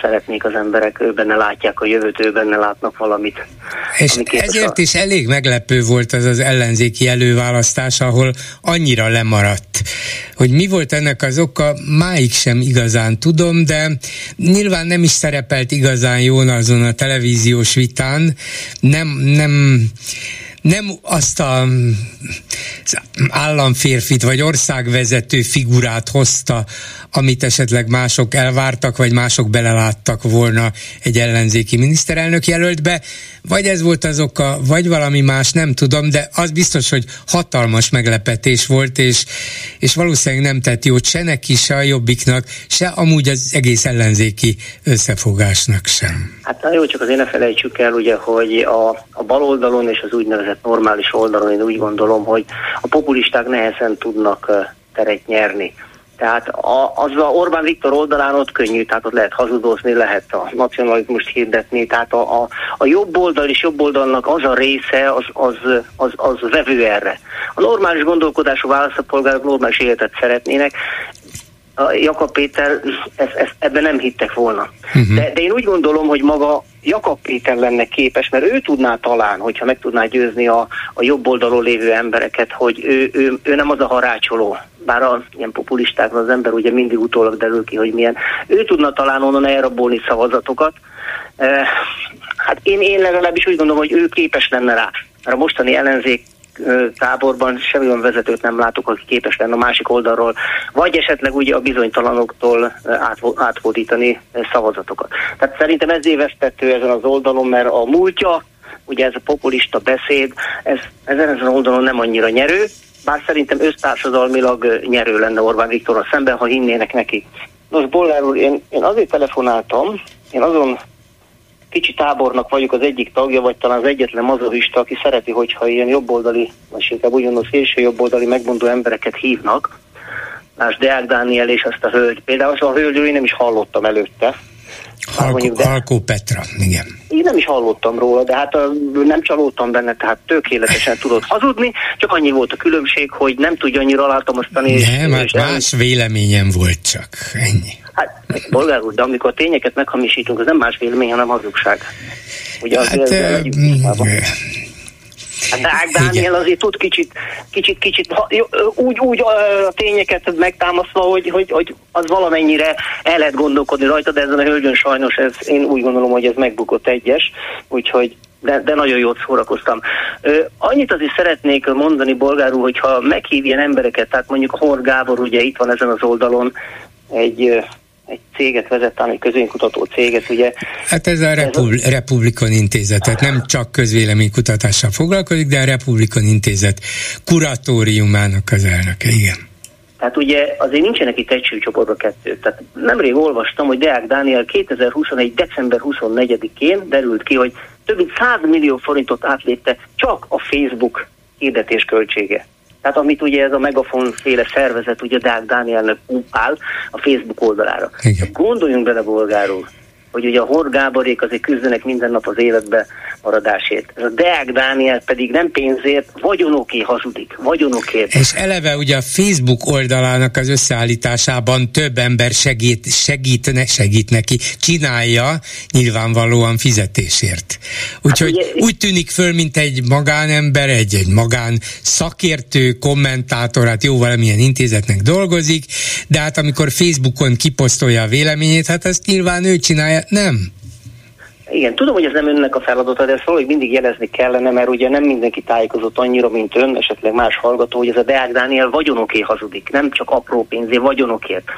szeretnék az emberek, ő benne látják a jövőt, ő benne látnak valamit. És ezért a... is elég meglepő volt az az ellenzéki előválasztás, ahol annyira lemaradt. Hogy mi volt ennek az oka, máig sem igazán tudom, de nyilván nem is szerepelt igazán jól azon a televíziós vitán. Nem, nem nem azt a államférfit vagy országvezető figurát hozta, amit esetleg mások elvártak, vagy mások beleláttak volna egy ellenzéki miniszterelnök jelöltbe, vagy ez volt az oka, vagy valami más, nem tudom, de az biztos, hogy hatalmas meglepetés volt, és, és valószínűleg nem tett jót se neki, se a jobbiknak, se amúgy az egész ellenzéki összefogásnak sem. Hát na jó, csak azért ne felejtsük el, ugye, hogy a, a bal oldalon és az úgynevezett normális oldalon én úgy gondolom, hogy a populisták nehezen tudnak teret nyerni. Tehát a, az a Orbán Viktor oldalán ott könnyű, tehát ott lehet hazudozni, lehet a nacionalizmust hirdetni, tehát a, a, a jobb oldal és jobb oldalnak az a része, az, az, az, az vevő erre. A normális gondolkodású választópolgárok normális életet szeretnének, a Jakab Péter ezt, ezt, ebben nem hittek volna. Uh-huh. De, de én úgy gondolom, hogy maga Jakab Péter lenne képes, mert ő tudná talán, hogyha meg tudná győzni a, a jobb oldalon lévő embereket, hogy ő, ő, ő nem az a harácsoló, bár az ilyen populistákra az ember ugye mindig utólag derül ki, hogy milyen. Ő tudna talán onnan elrabolni szavazatokat. Eh, hát én, én legalábbis úgy gondolom, hogy ő képes lenne rá. Mert a mostani ellenzék táborban semmi olyan vezetőt nem látok, aki képes lenne a másik oldalról, vagy esetleg ugye a bizonytalanoktól átfordítani szavazatokat. Tehát szerintem ez évesztető ezen az oldalon, mert a múltja, ugye ez a populista beszéd, ez, ezen az oldalon nem annyira nyerő, bár szerintem össztársadalmilag nyerő lenne Orbán Viktorral szemben, ha hinnének neki. Nos, Bollár úr, én, én azért telefonáltam, én azon kicsi tábornak vagyok az egyik tagja, vagy talán az egyetlen mazohista, aki szereti, hogyha ilyen jobboldali, vagy inkább ugyanaz szélső jobboldali megmondó embereket hívnak. Más Deák Dániel és azt a hölgy. Például azt a hölgyről én nem is hallottam előtte. De... Halkó Petra, igen. Én nem is hallottam róla, de hát nem csalódtam benne, tehát tökéletesen [LAUGHS] tudott hazudni, csak annyi volt a különbség, hogy nem tudja annyira alátamasztani. Nem, hát más véleményem volt csak, ennyi. Hát, bolgár úr, de amikor tényeket meghamisítunk, az nem más vélemény, hanem hazugság. Ugye az hát, e, Hát Ág Dániel azért tud kicsit, kicsit, kicsit úgy, úgy a tényeket megtámasztva, hogy, hogy, hogy az valamennyire el lehet gondolkodni rajta, de ezen a hölgyön sajnos ez, én úgy gondolom, hogy ez megbukott egyes, úgyhogy de, de nagyon jót szórakoztam. Ö, annyit azért szeretnék mondani, bolgárul, hogyha meghív ilyen embereket, tehát mondjuk Hor Gábor ugye itt van ezen az oldalon, egy egy céget vezet, egy közvénykutató céget, ugye. Hát ez a Repub- Republikon Intézet, tehát nem csak közvéleménykutatással foglalkozik, de a Republikon Intézet kuratóriumának az elnöke, igen. Tehát ugye azért nincsenek itt egységcsoportba kettő. Tehát nemrég olvastam, hogy Deák Dániel 2021. december 24-én derült ki, hogy több mint 100 millió forintot átlépte csak a Facebook hirdetés költsége. Tehát amit ugye ez a megafon féle szervezet, ugye Dák Dánielnek áll a Facebook oldalára. Igen. Gondoljunk bele, bolgárul, hogy ugye a Hor Gáborék azért küzdenek minden nap az életbe maradásért. Ez a Deák Dániel pedig nem pénzért, vagyonoké hazudik, vagyonokért. És eleve ugye a Facebook oldalának az összeállításában több ember segít, segít, ne, segít neki, csinálja nyilvánvalóan fizetésért. Úgyhogy hát ugye, úgy tűnik föl, mint egy magánember, egy, egy magán szakértő, kommentátor, hát jó valamilyen intézetnek dolgozik, de hát amikor Facebookon kiposztolja a véleményét, hát ezt nyilván ő csinálja, nem. Igen, tudom, hogy ez nem önnek a feladata, de ezt valahogy mindig jelezni kellene, mert ugye nem mindenki tájékozott annyira, mint ön, esetleg más hallgató, hogy ez a Deák Dániel vagyonoké hazudik, nem csak apró pénzé, vagyonokért.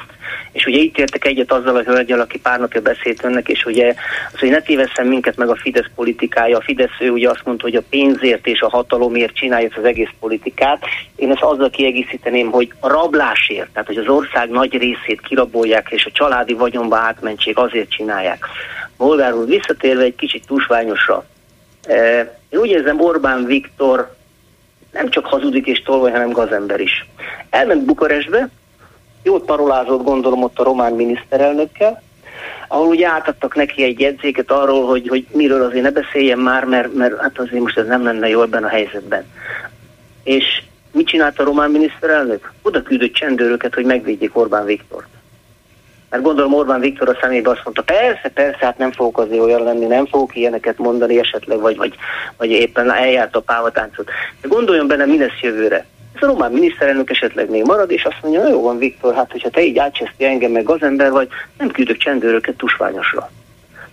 És ugye itt értek egyet azzal a hölgyel, aki pár napja beszélt önnek, és ugye az, hogy ne tévesszem minket meg a Fidesz politikája. A Fidesz ő ugye azt mondta, hogy a pénzért és a hatalomért csinálja az egész politikát. Én ezt azzal kiegészíteném, hogy a rablásért, tehát hogy az ország nagy részét kirabolják, és a családi vagyonba átmentség azért csinálják. Bolgár úr, visszatérve egy kicsit túlsványosra. E, én úgy érzem, Orbán Viktor nem csak hazudik és tolvaj, hanem gazember is. Elment Bukarestbe, jót parolázott gondolom ott a román miniszterelnökkel, ahol ugye átadtak neki egy jegyzéket arról, hogy, hogy miről azért ne beszéljen már, mert, mert hát azért most ez nem lenne jó ebben a helyzetben. És mit csinált a román miniszterelnök? Oda küldött csendőröket, hogy megvédjék Orbán Viktort. Mert gondolom Orbán Viktor a szemébe azt mondta, persze, persze, hát nem fogok azért olyan lenni, nem fogok ilyeneket mondani esetleg, vagy, vagy, vagy éppen eljárt a pávatáncot. De gondoljon benne, mi lesz jövőre. Ez a román miniszterelnök esetleg még marad, és azt mondja, jó van Viktor, hát hogyha te így átcseszti engem, meg gazember vagy, nem küldök csendőröket tusványosra.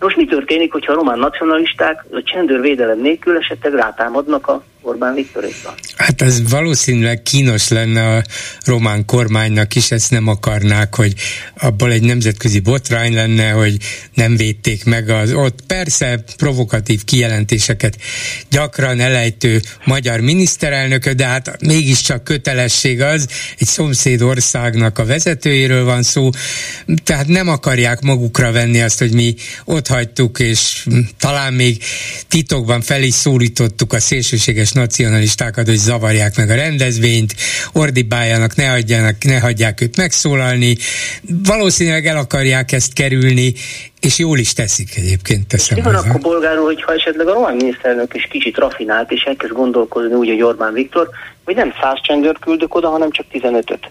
Most mi történik, hogyha a román nacionalisták a csendőrvédelem nélkül esetleg rátámadnak a Orbán Viktorékra? Hát ez valószínűleg kínos lenne a román kormánynak is, ezt nem akarnák, hogy abból egy nemzetközi botrány lenne, hogy nem védték meg az ott. Persze provokatív kijelentéseket gyakran elejtő magyar miniszterelnökö, de hát mégiscsak kötelesség az, egy szomszéd országnak a vezetőjéről van szó, tehát nem akarják magukra venni azt, hogy mi ott hagytuk, és talán még titokban fel is szólítottuk a szélsőséges nacionalistákat, hogy zavarják meg a rendezvényt, ordibáljanak, ne, hagyjanak, ne hagyják őt megszólalni. Valószínűleg el akarják ezt kerülni, és jól is teszik egyébként, teszem Mi van akkor bolgárul, hogyha esetleg a román miniszterelnök is kicsit rafinált, és elkezd gondolkozni úgy, hogy Orbán Viktor, hogy nem száz csendőrt küldök oda, hanem csak 15-öt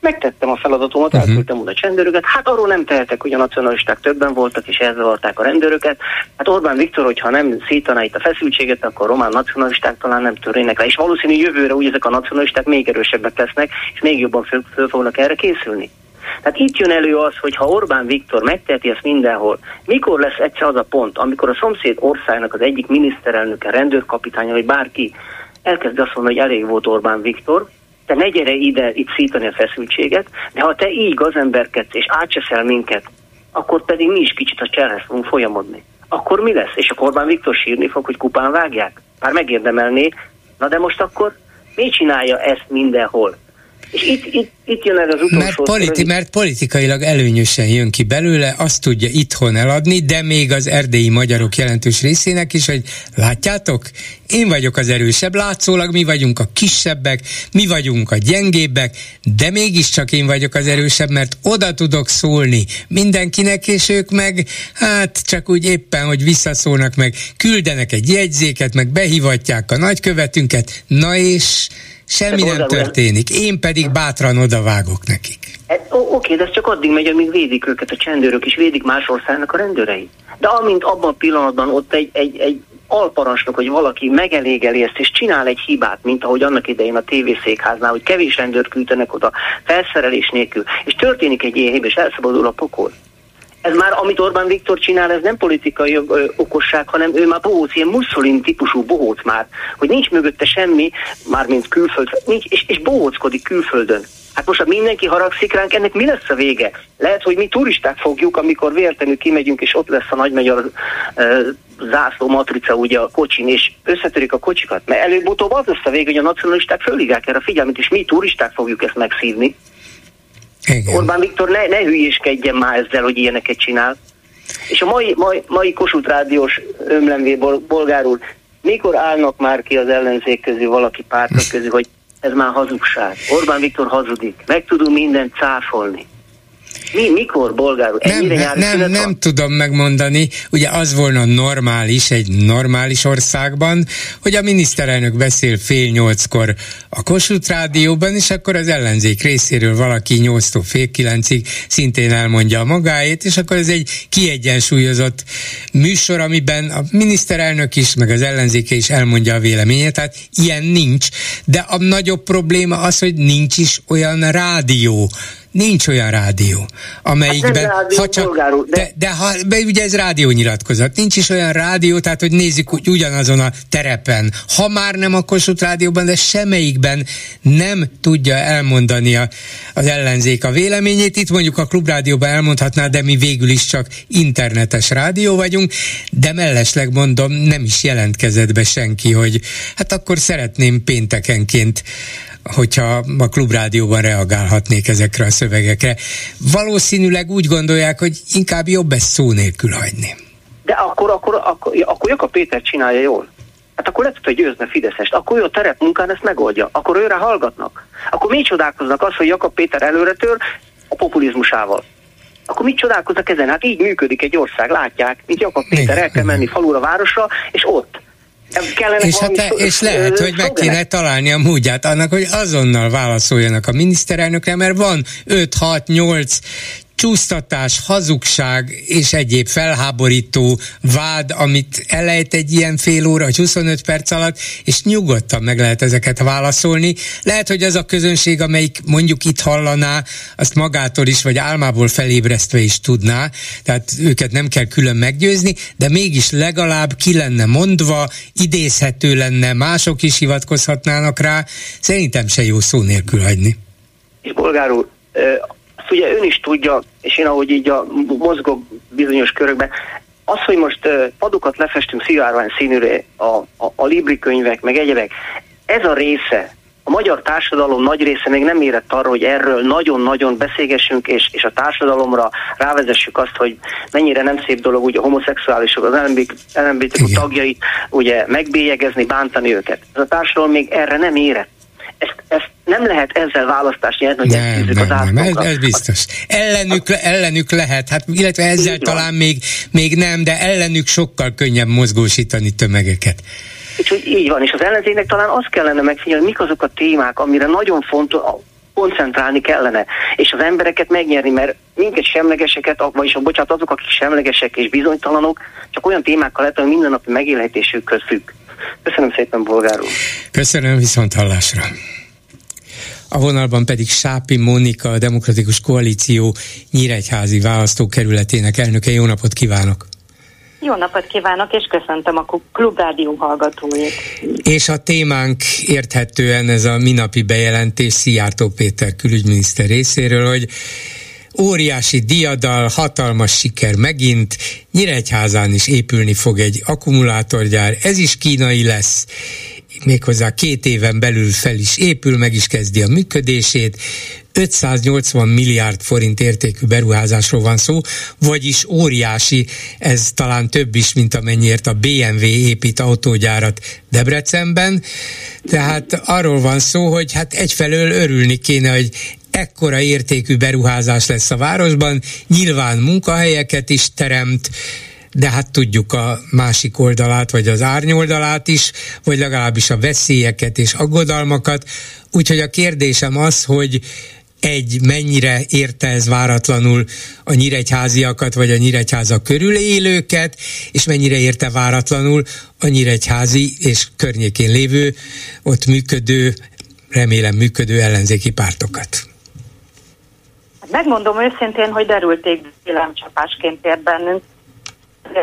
megtettem a feladatomat, uh-huh. elküldtem oda csendőröket, hát arról nem tehetek, hogy a nacionalisták többen voltak, és elzavarták a rendőröket. Hát Orbán Viktor, hogyha nem szítaná itt a feszültséget, akkor a román nacionalisták talán nem törnének le. És valószínű jövőre úgy ezek a nacionalisták még erősebbek lesznek, és még jobban föl, föl fognak erre készülni. Tehát itt jön elő az, hogy ha Orbán Viktor megteheti ezt mindenhol, mikor lesz egyszer az a pont, amikor a szomszéd országnak az egyik miniszterelnöke, rendőrkapitánya, vagy bárki elkezd azt mondani, hogy elég volt Orbán Viktor, te ne gyere ide itt szítani a feszültséget, de ha te így gazemberkedsz és átcseszel minket, akkor pedig mi is kicsit a cselhez fogunk folyamodni. Akkor mi lesz? És a Orbán Viktor sírni fog, hogy kupán vágják? Már megérdemelné. Na de most akkor mi csinálja ezt mindenhol? És itt, itt, itt jön ez az utolsó... Mert, politi- mert politikailag előnyösen jön ki belőle, azt tudja itthon eladni, de még az erdélyi magyarok jelentős részének is, hogy látjátok, én vagyok az erősebb, látszólag mi vagyunk a kisebbek, mi vagyunk a gyengébbek, de mégiscsak én vagyok az erősebb, mert oda tudok szólni. Mindenkinek, és ők meg, hát csak úgy éppen, hogy visszaszólnak meg, küldenek egy jegyzéket, meg behivatják a nagykövetünket, na és Semmi nem történik, én pedig bátran odavágok nekik. E, oké, de ez csak addig megy, amíg védik őket a csendőrök, és védik más országnak a rendőrei. De amint abban a pillanatban ott egy, egy, egy alparancsnok, hogy valaki megelégeli ezt, és csinál egy hibát, mint ahogy annak idején a tévészékháznál, hogy kevés rendőrt küldtenek oda felszerelés nélkül, és történik egy ilyen hiba, és elszabadul a pokol ez már, amit Orbán Viktor csinál, ez nem politikai ö, okosság, hanem ő már bohóc, ilyen Mussolini típusú bohóc már, hogy nincs mögötte semmi, mármint külföld, nincs, és, és bohóckodik külföldön. Hát most, ha mindenki haragszik ránk, ennek mi lesz a vége? Lehet, hogy mi turisták fogjuk, amikor véletlenül kimegyünk, és ott lesz a nagymagyar uh, zászló matrica ugye a kocsin, és összetörik a kocsikat. Mert előbb-utóbb az lesz a vége, hogy a nacionalisták fölhívják erre a figyelmet, és mi turisták fogjuk ezt megszívni. Igen. Orbán Viktor ne, ne hülyéskedjen már ezzel, hogy ilyeneket csinál. És a mai, mai, mai Kossuth Rádiós ömlemvé bolgár úr, mikor állnak már ki az ellenzék közül, valaki pártok közül, hogy ez már hazugság. Orbán Viktor hazudik. Meg tudunk mindent cáfolni. Mi, mikor, bolgár Nem, nem, nem tudom megmondani. Ugye az volna normális egy normális országban, hogy a miniszterelnök beszél fél nyolckor a Kossuth Rádióban, és akkor az ellenzék részéről valaki nyolctól fél kilencig szintén elmondja a magáét, és akkor ez egy kiegyensúlyozott műsor, amiben a miniszterelnök is, meg az ellenzéke is elmondja a véleményét, tehát ilyen nincs. De a nagyobb probléma az, hogy nincs is olyan rádió, Nincs olyan rádió, amelyikben... Hát rádió, ha csak, polgárul, de... de, de, ha, de ugye ez rádiónyilatkozat. Nincs is olyan rádió, tehát hogy nézzük úgy ugyanazon a terepen. Ha már nem a Kossuth rádióban, de semmelyikben nem tudja elmondani a, az ellenzék a véleményét. Itt mondjuk a klubrádióban elmondhatná, de mi végül is csak internetes rádió vagyunk, de mellesleg mondom, nem is jelentkezett be senki, hogy hát akkor szeretném péntekenként hogyha a klubrádióban reagálhatnék ezekre a szövegekre. Valószínűleg úgy gondolják, hogy inkább jobb ezt szó nélkül hagyni. De akkor, akkor, akkor, akkor Jaka Péter csinálja jól. Hát akkor le tudta győzni Fideszest, akkor ő a terepmunkán ezt megoldja, akkor őre hallgatnak. Akkor mi csodálkoznak az, hogy Jakab Péter előre tör a populizmusával. Akkor mit csodálkoznak ezen? Hát így működik egy ország, látják, mint Jakab Péter el kell menni falura, városra, és ott és, hát, le, és lehet, hogy meg kéne találni a módját annak, hogy azonnal válaszoljanak a miniszterelnökre, mert van 5-6-8 csúsztatás, hazugság és egyéb felháborító vád, amit elejt egy ilyen fél óra, vagy 25 perc alatt, és nyugodtan meg lehet ezeket válaszolni. Lehet, hogy az a közönség, amelyik mondjuk itt hallaná, azt magától is, vagy álmából felébresztve is tudná, tehát őket nem kell külön meggyőzni, de mégis legalább ki lenne mondva, idézhető lenne, mások is hivatkozhatnának rá, szerintem se jó szó nélkül hagyni. És bolgár úr, azt ugye ön is tudja, és én ahogy így a mozgok bizonyos körökben, az, hogy most padokat lefestünk szivárvány színűre, a, a, a libri könyvek, meg egyebek, ez a része, a magyar társadalom nagy része még nem érett arra, hogy erről nagyon-nagyon beszélgessünk, és, és a társadalomra rávezessük azt, hogy mennyire nem szép dolog ugye a homoszexuálisok, az LMBTQ tagjait ugye megbélyegezni, bántani őket. Ez a társadalom még erre nem érett ezt, ezt nem lehet ezzel választást nyerni, hogy nem, nem, az nem, ez, ez biztos. Ellenük, ellenük lehet, hát illetve ezzel Így talán még, még nem, de ellenük sokkal könnyebb mozgósítani tömegeket. Úgyhogy így van, és az ellenzéknek talán azt kellene megfigyelni, mik azok a témák, amire nagyon fontos, koncentrálni kellene, és az embereket megnyerni, mert minket semlegeseket, vagyis a bocsánat, azok, akik semlegesek és bizonytalanok, csak olyan témákkal lehet, hogy mindennapi megélhetésükhöz függ. Köszönöm szépen, bolgár úr. Köszönöm, viszont hallásra. A vonalban pedig Sápi Mónika, a Demokratikus Koalíció Nyíregyházi választókerületének elnöke. Jó napot kívánok! Jó napot kívánok, és köszöntöm a Klubrádió hallgatóit. És a témánk érthetően ez a minapi bejelentés Szijjártó Péter külügyminiszter részéről, hogy óriási diadal, hatalmas siker megint, Nyíregyházán is épülni fog egy akkumulátorgyár, ez is kínai lesz, méghozzá két éven belül fel is épül, meg is kezdi a működését, 580 milliárd forint értékű beruházásról van szó, vagyis óriási, ez talán több is, mint amennyiért a BMW épít autógyárat Debrecenben. Tehát arról van szó, hogy hát egyfelől örülni kéne, hogy ekkora értékű beruházás lesz a városban, nyilván munkahelyeket is teremt, de hát tudjuk a másik oldalát, vagy az árnyoldalát is, vagy legalábbis a veszélyeket és aggodalmakat. Úgyhogy a kérdésem az, hogy egy, mennyire érte ez váratlanul a nyíregyháziakat, vagy a nyíregyháza körül élőket, és mennyire érte váratlanul a nyíregyházi és környékén lévő, ott működő, remélem működő ellenzéki pártokat. Megmondom őszintén, hogy derülték villámcsapásként ért bennünk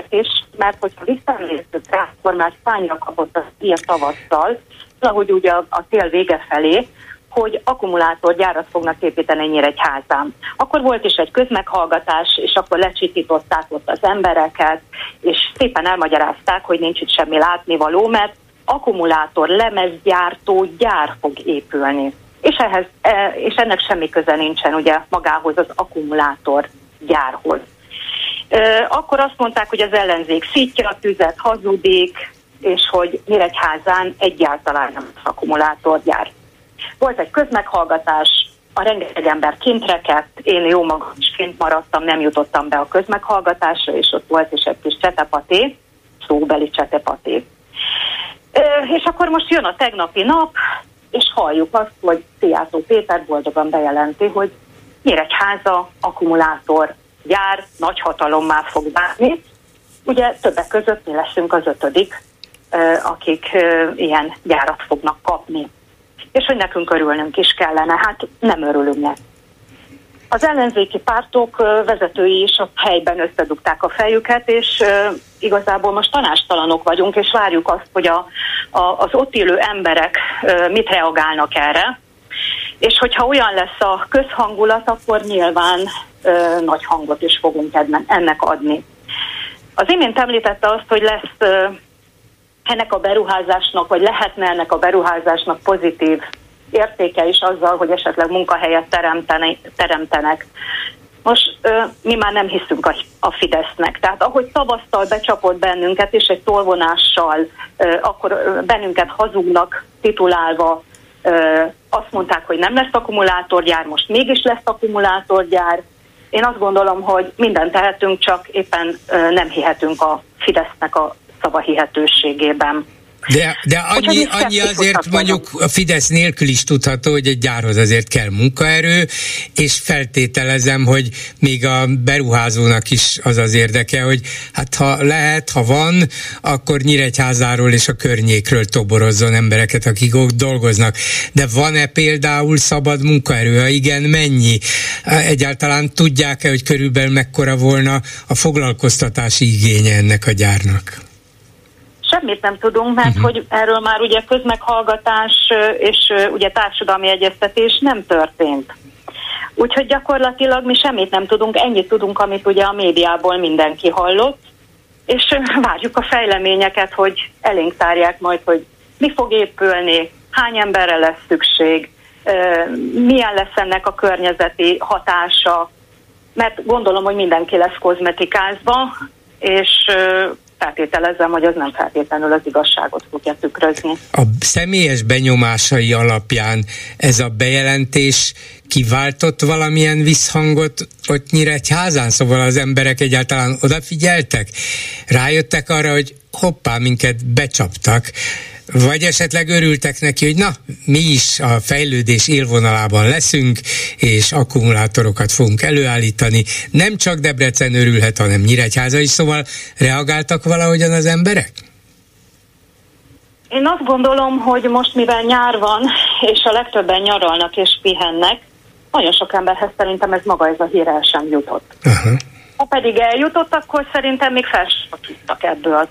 is, mert hogyha visszanézzük rá, akkor már szányra kapott az ilyen tavasszal, ahogy ugye a, a tél vége felé, hogy akkumulátorgyárat fognak építeni egy házán. Akkor volt is egy közmeghallgatás, és akkor lecsitították ott az embereket, és szépen elmagyarázták, hogy nincs itt semmi látnivaló, mert akkumulátor lemezgyártó gyár fog épülni. És, ehhez, e, és ennek semmi köze nincsen ugye magához az akkumulátor gyárhoz. Akkor azt mondták, hogy az ellenzék szítja a tüzet, hazudik, és hogy Nyíregyházán egyáltalán nem akkumulátorgyár. Volt egy közmeghallgatás, a rengeteg ember kint rekedt, én jó magam is kint maradtam, nem jutottam be a közmeghallgatásra, és ott volt is egy kis csetepaté, szóbeli csetepaté. És akkor most jön a tegnapi nap, és halljuk azt, hogy Szijjártó Péter boldogan bejelenti, hogy Nyíregyháza akkumulátor gyár nagy hatalommá fog válni. Ugye többek között mi leszünk az ötödik, akik ilyen gyárat fognak kapni és hogy nekünk örülnünk is kellene. Hát nem örülünk neki. Az ellenzéki pártok vezetői is a helyben összedugták a fejüket, és igazából most tanástalanok vagyunk, és várjuk azt, hogy a, a, az ott élő emberek mit reagálnak erre. És hogyha olyan lesz a közhangulat, akkor nyilván ö, nagy hangot is fogunk ennek adni. Az imént említette azt, hogy lesz ö, ennek a beruházásnak, vagy lehetne ennek a beruházásnak pozitív értéke is azzal, hogy esetleg munkahelyet teremtenek. Most ö, mi már nem hiszünk a, a Fidesznek. Tehát ahogy tavasztal becsapott bennünket, és egy tolvonással, ö, akkor ö, bennünket hazugnak titulálva ö, azt mondták, hogy nem lesz akkumulátorgyár, most mégis lesz akkumulátorgyár. Én azt gondolom, hogy mindent tehetünk, csak éppen ö, nem hihetünk a Fidesznek a szavahihetőségében. De, de annyi, annyi azért mondjuk a Fidesz nélkül is tudható, hogy egy gyárhoz azért kell munkaerő, és feltételezem, hogy még a beruházónak is az az érdeke, hogy hát ha lehet, ha van, akkor Nyíregyházáról és a környékről toborozzon embereket, akik ott dolgoznak. De van-e például szabad munkaerő? Ha igen, mennyi? Egyáltalán tudják-e, hogy körülbelül mekkora volna a foglalkoztatási igénye ennek a gyárnak? Semmit nem tudunk, mert uh-huh. hogy erről már ugye közmeghallgatás és ugye társadalmi egyeztetés nem történt. Úgyhogy gyakorlatilag mi semmit nem tudunk, ennyit tudunk, amit ugye a médiából mindenki hallott, és várjuk a fejleményeket, hogy elénk tárják majd, hogy mi fog épülni, hány emberre lesz szükség, milyen lesz ennek a környezeti hatása, mert gondolom, hogy mindenki lesz kozmetikázva, és feltételezem, hogy az nem feltétlenül az igazságot fogja tükrözni. A személyes benyomásai alapján ez a bejelentés kiváltott valamilyen visszhangot ott Nyíregyházán? Szóval az emberek egyáltalán odafigyeltek? Rájöttek arra, hogy hoppá, minket becsaptak, vagy esetleg örültek neki, hogy na, mi is a fejlődés élvonalában leszünk, és akkumulátorokat fogunk előállítani. Nem csak Debrecen örülhet, hanem Nyíregyháza is, szóval reagáltak valahogyan az emberek? Én azt gondolom, hogy most mivel nyár van, és a legtöbben nyaralnak és pihennek, nagyon sok emberhez szerintem ez maga ez a hír el sem jutott. Uh-huh. Ha pedig eljutott, akkor szerintem még fel ebből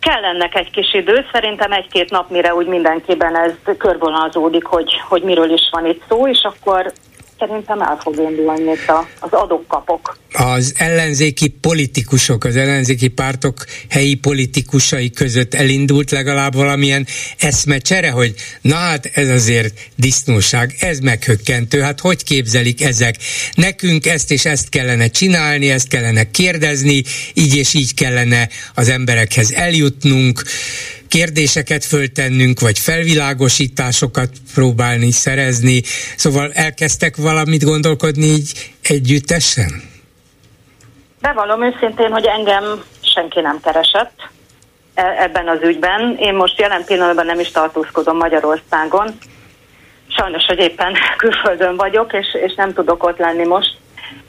kell ennek egy kis idő, szerintem egy-két nap, mire úgy mindenkiben ez körvonalazódik, hogy, hogy miről is van itt szó, és akkor szerintem el fog indulni itt az adok-kapok. Az ellenzéki politikusok, az ellenzéki pártok helyi politikusai között elindult legalább valamilyen eszmecsere, hogy na hát ez azért disznóság, ez meghökkentő, hát hogy képzelik ezek? Nekünk ezt és ezt kellene csinálni, ezt kellene kérdezni, így és így kellene az emberekhez eljutnunk, kérdéseket föltennünk, vagy felvilágosításokat próbálni szerezni. Szóval elkezdtek valamit gondolkodni így együttesen? Bevallom őszintén, hogy engem senki nem keresett e- ebben az ügyben. Én most jelen pillanatban nem is tartózkodom Magyarországon. Sajnos, hogy éppen [LAUGHS] külföldön vagyok, és, és nem tudok ott lenni most.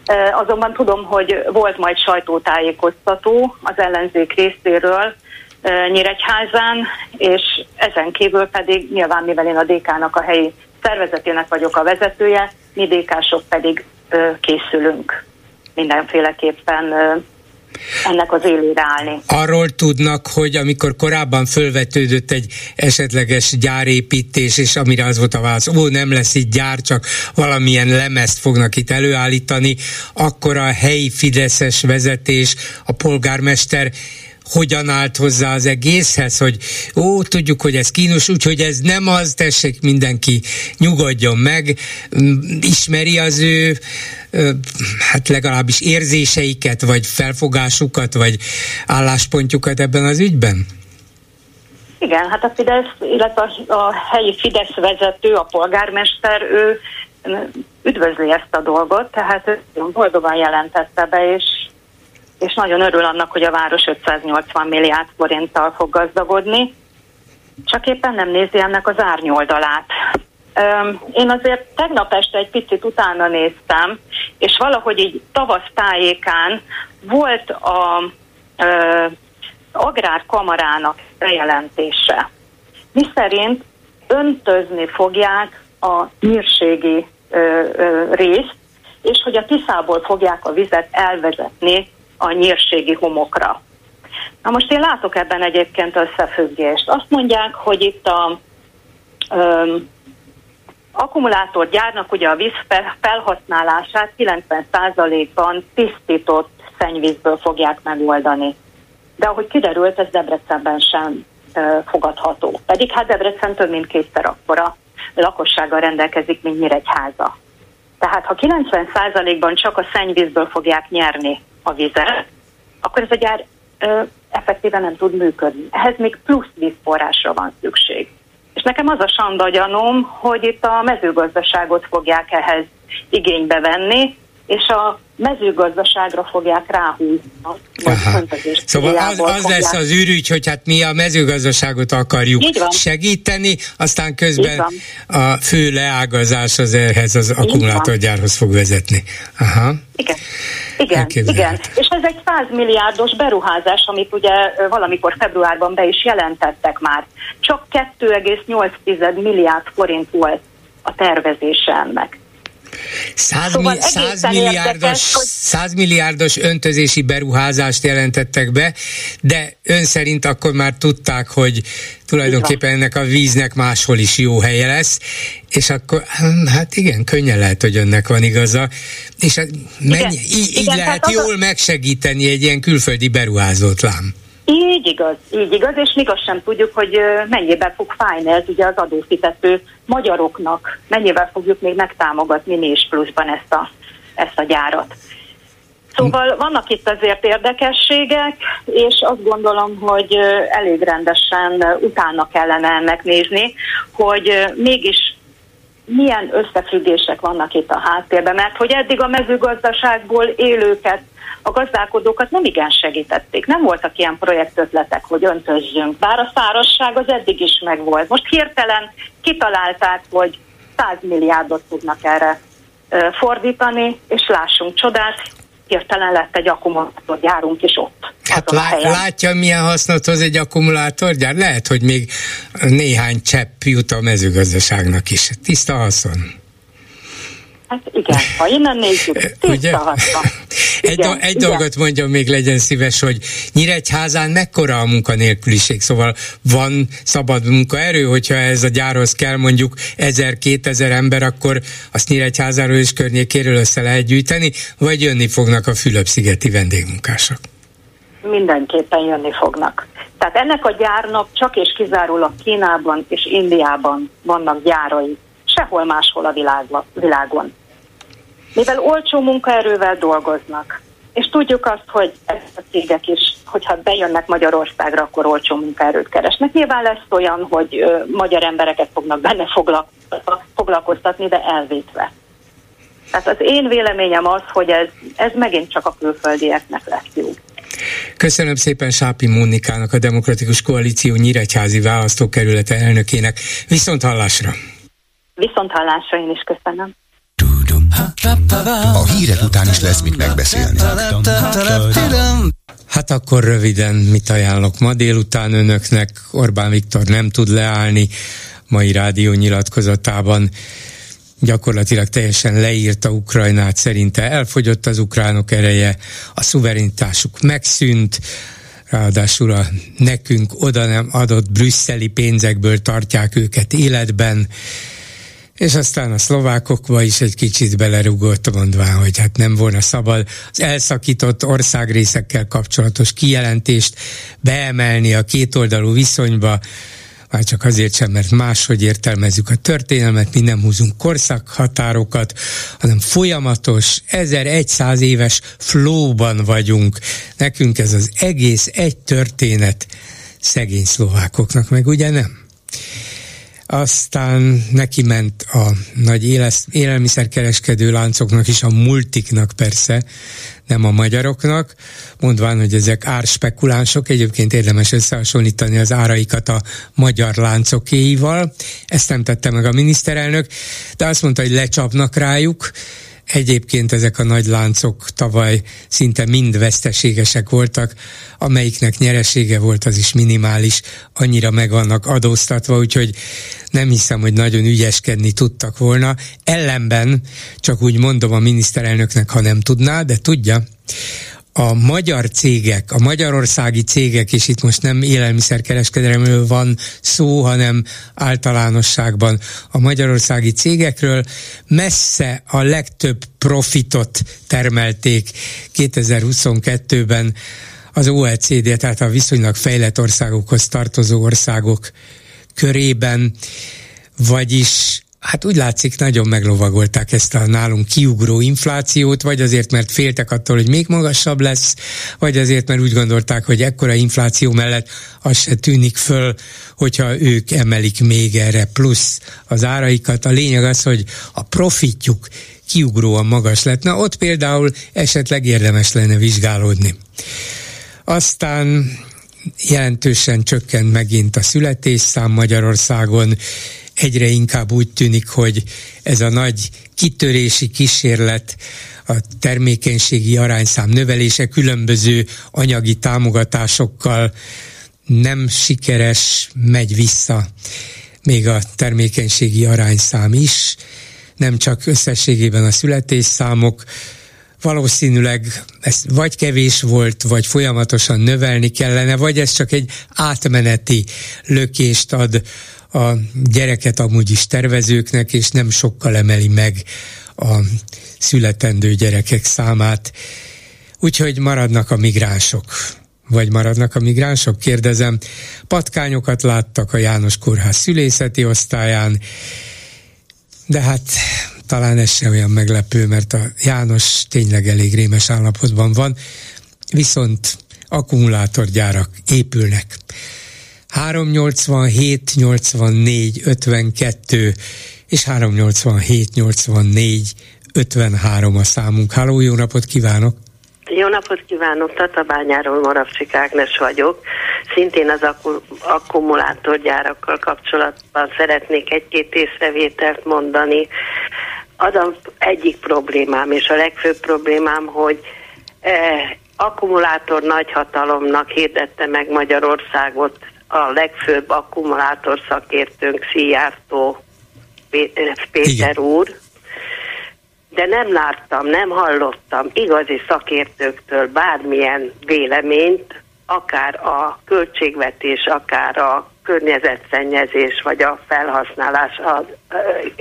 E, azonban tudom, hogy volt majd sajtótájékoztató az ellenzék részéről, Nyíregyházán, és ezen kívül pedig nyilván, mivel én a DK-nak a helyi szervezetének vagyok a vezetője, mi DK-sok pedig készülünk mindenféleképpen ennek az élére állni. Arról tudnak, hogy amikor korábban fölvetődött egy esetleges gyárépítés, és amire az volt a válasz, ó, nem lesz itt gyár, csak valamilyen lemezt fognak itt előállítani, akkor a helyi Fideszes vezetés, a polgármester hogyan állt hozzá az egészhez, hogy ó, tudjuk, hogy ez kínos, úgyhogy ez nem az, tessék mindenki nyugodjon meg, mm, ismeri az ő hát legalábbis érzéseiket, vagy felfogásukat, vagy álláspontjukat ebben az ügyben? Igen, hát a Fidesz, illetve a helyi Fidesz vezető, a polgármester, ő üdvözli ezt a dolgot, tehát ő boldogan jelentette be, és és nagyon örül annak, hogy a város 580 milliárd forinttal fog gazdagodni, csak éppen nem nézi ennek az árnyoldalát. Én azért tegnap este egy picit utána néztem, és valahogy így tavasz tájékán volt a ö, agrárkamarának bejelentése, mi szerint öntözni fogják a nyírségi részt, és hogy a Tiszából fogják a vizet elvezetni a nyírségi homokra. Na most én látok ebben egyébként összefüggést. Azt mondják, hogy itt a öm, akkumulátorgyárnak ugye a víz felhasználását 90%-ban tisztított szennyvízből fogják megoldani. De ahogy kiderült, ez Debrecenben sem ö, fogadható. Pedig hát Debrecen több mint kétszer akkora lakossággal rendelkezik, mint Nyíregyháza. Tehát ha 90%-ban csak a szennyvízből fogják nyerni a vizet, akkor ez a gyár ö, effektíven nem tud működni. Ehhez még plusz vízforrásra van szükség. És nekem az a sanda gyanúm, hogy itt a mezőgazdaságot fogják ehhez igénybe venni, és a mezőgazdaságra fogják ráhúzni. Szóval az, az lesz az űrügy, hogy hát mi a mezőgazdaságot akarjuk segíteni, aztán közben a fő leágazás az ehhez az akkumulátorgyárhoz fog vezetni. Aha. Igen. Igen, igen. És ez egy 100 milliárdos beruházás, amit ugye valamikor februárban be is jelentettek már. Csak 2,8 milliárd forint volt a tervezése ennek. 100, szóval mi, 100, milliárdos, hogy... 100 milliárdos öntözési beruházást jelentettek be, de ön szerint akkor már tudták, hogy tulajdonképpen ennek a víznek máshol is jó helye lesz, és akkor hát igen, könnyen lehet, hogy önnek van igaza, és hát mennyi, igen, így, így igen, lehet jól a... megsegíteni egy ilyen külföldi beruházót lám. Így igaz, így igaz, és még azt sem tudjuk, hogy mennyiben fog fájni ez ugye az adófizető magyaroknak, mennyivel fogjuk még megtámogatni mi is pluszban ezt a, ezt a gyárat. Szóval vannak itt azért érdekességek, és azt gondolom, hogy elég rendesen utána kellene ennek nézni, hogy mégis milyen összefüggések vannak itt a háttérben, mert hogy eddig a mezőgazdaságból élőket a gazdálkodókat nem igen segítették. Nem voltak ilyen projektötletek, hogy öntözzünk, bár a szárazság az eddig is megvolt. Most hirtelen kitalálták, hogy 100 milliárdot tudnak erre fordítani, és lássunk csodát, hirtelen lett egy akkumulátorgyárunk is ott. Hát lá- látja, milyen hasznot hoz egy akkumulátorgyár? Lehet, hogy még néhány csepp jut a mezőgazdaságnak is. Tiszta haszon. Hát igen, ha innen nézzük, [LAUGHS] tiszta [LAUGHS] Egy, igen, do- egy igen. dolgot mondjon még legyen szíves, hogy Nyíregyházán mekkora a munkanélküliség, szóval van szabad munkaerő, hogyha ez a gyárhoz kell mondjuk 1000-2000 ember, akkor azt Nyíregyházáról és környékéről össze lehet gyűjteni, vagy jönni fognak a Fülöp-szigeti vendégmunkások? Mindenképpen jönni fognak. Tehát ennek a gyárnak csak és kizárólag Kínában és Indiában vannak gyárai, sehol máshol a világon. Mivel olcsó munkaerővel dolgoznak, és tudjuk azt, hogy ezek a cégek is, hogyha bejönnek Magyarországra, akkor olcsó munkaerőt keresnek. Nyilván lesz olyan, hogy ö, magyar embereket fognak benne foglalkoztatni, de elvétve. Tehát az én véleményem az, hogy ez, ez megint csak a külföldieknek lesz jó. Köszönöm szépen Sápi Mónikának, a Demokratikus Koalíció Nyíregyházi Választókerülete elnökének. Viszont hallásra! Viszont hallásra én is köszönöm. A hírek után is lesz mit megbeszélni. Hát akkor röviden mit ajánlok ma délután önöknek? Orbán Viktor nem tud leállni mai rádió nyilatkozatában gyakorlatilag teljesen leírta Ukrajnát, szerinte elfogyott az ukránok ereje, a szuverenitásuk megszűnt, ráadásul a nekünk oda nem adott brüsszeli pénzekből tartják őket életben, és aztán a szlovákokba is egy kicsit belerugott, mondván, hogy hát nem volna szabad az elszakított országrészekkel kapcsolatos kijelentést beemelni a kétoldalú viszonyba, már csak azért sem, mert máshogy értelmezzük a történelmet, mi nem húzunk korszakhatárokat, hanem folyamatos, 1100 éves flóban vagyunk. Nekünk ez az egész egy történet szegény szlovákoknak, meg ugye nem? Aztán neki ment a nagy élesz, élelmiszerkereskedő láncoknak is, a multiknak persze, nem a magyaroknak, mondván, hogy ezek árspekulánsok, egyébként érdemes összehasonlítani az áraikat a magyar láncokéival, ezt nem tette meg a miniszterelnök, de azt mondta, hogy lecsapnak rájuk, Egyébként ezek a nagy láncok tavaly szinte mind veszteségesek voltak, amelyiknek nyeresége volt, az is minimális, annyira meg vannak adóztatva, úgyhogy nem hiszem, hogy nagyon ügyeskedni tudtak volna. Ellenben, csak úgy mondom a miniszterelnöknek, ha nem tudná, de tudja, a magyar cégek, a magyarországi cégek, és itt most nem élelmiszerkereskedelemről van szó, hanem általánosságban a magyarországi cégekről messze a legtöbb profitot termelték 2022-ben az OECD, tehát a viszonylag fejlett országokhoz tartozó országok körében, vagyis Hát úgy látszik, nagyon meglovagolták ezt a nálunk kiugró inflációt, vagy azért, mert féltek attól, hogy még magasabb lesz, vagy azért, mert úgy gondolták, hogy ekkora infláció mellett az se tűnik föl, hogyha ők emelik még erre plusz az áraikat. A lényeg az, hogy a profitjuk kiugróan magas lett. Na ott például esetleg érdemes lenne vizsgálódni. Aztán jelentősen csökkent megint a születésszám Magyarországon, egyre inkább úgy tűnik, hogy ez a nagy kitörési kísérlet, a termékenységi arányszám növelése különböző anyagi támogatásokkal nem sikeres, megy vissza. Még a termékenységi arányszám is, nem csak összességében a születésszámok, valószínűleg ez vagy kevés volt, vagy folyamatosan növelni kellene, vagy ez csak egy átmeneti lökést ad a gyereket amúgy is tervezőknek, és nem sokkal emeli meg a születendő gyerekek számát. Úgyhogy maradnak a migránsok. Vagy maradnak a migránsok? Kérdezem. Patkányokat láttak a János Kórház szülészeti osztályán, de hát talán ez sem olyan meglepő, mert a János tényleg elég rémes állapotban van, viszont akkumulátorgyárak épülnek. 387 84 52 és 387 84 53 a számunk. Háló, jó napot kívánok! Jó napot kívánok, Tatabányáról Moravcsik Ágnes vagyok. Szintén az akku- akkumulátorgyárakkal kapcsolatban szeretnék egy-két észrevételt mondani. Az az egyik problémám, és a legfőbb problémám, hogy eh, akkumulátor nagyhatalomnak hirdette meg Magyarországot a legfőbb akkumulátor szakértőnk Szijjártó Péter Igen. úr. de nem láttam, nem hallottam igazi szakértőktől bármilyen véleményt, akár a költségvetés, akár a környezetszennyezés, vagy a felhasználás, a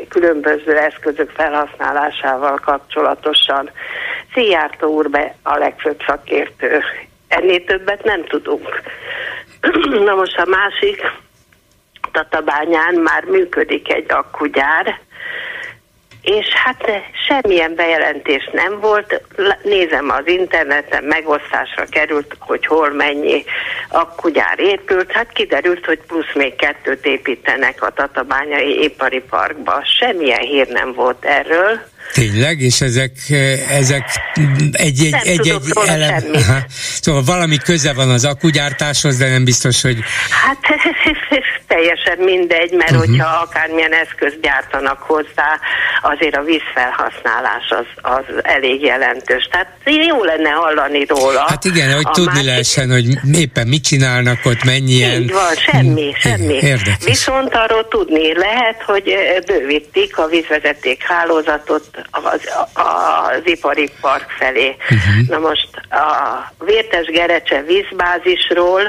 különböző eszközök felhasználásával kapcsolatosan. Szijjártó úr be a legfőbb szakértő. Ennél többet nem tudunk. [CLEARS THROAT] Na most a másik, Tatabányán már működik egy akkugyár, és hát semmilyen bejelentés nem volt. Nézem az interneten, megosztásra került, hogy hol mennyi akkugyár épült. Hát kiderült, hogy plusz még kettőt építenek a Tatabányai Ipari Parkba. Semmilyen hír nem volt erről. Tényleg? És ezek, ezek egy-egy egy, egy elem... Szóval valami köze van az akugyártáshoz, de nem biztos, hogy... Hát [LAUGHS] teljesen mindegy, mert uh-huh. hogyha akármilyen eszköz gyártanak hozzá, azért a vízfelhasználás az, az elég jelentős. Tehát jó lenne hallani róla. Hát igen, hogy tudni másik... lehessen, hogy éppen mit csinálnak ott, mennyien. Így van, semmi, semmi. Érdekes. Viszont arról tudni lehet, hogy bővítik a vízvezeték hálózatot az, az ipari park felé. Uh-huh. Na most a Vértes Gerecse vízbázisról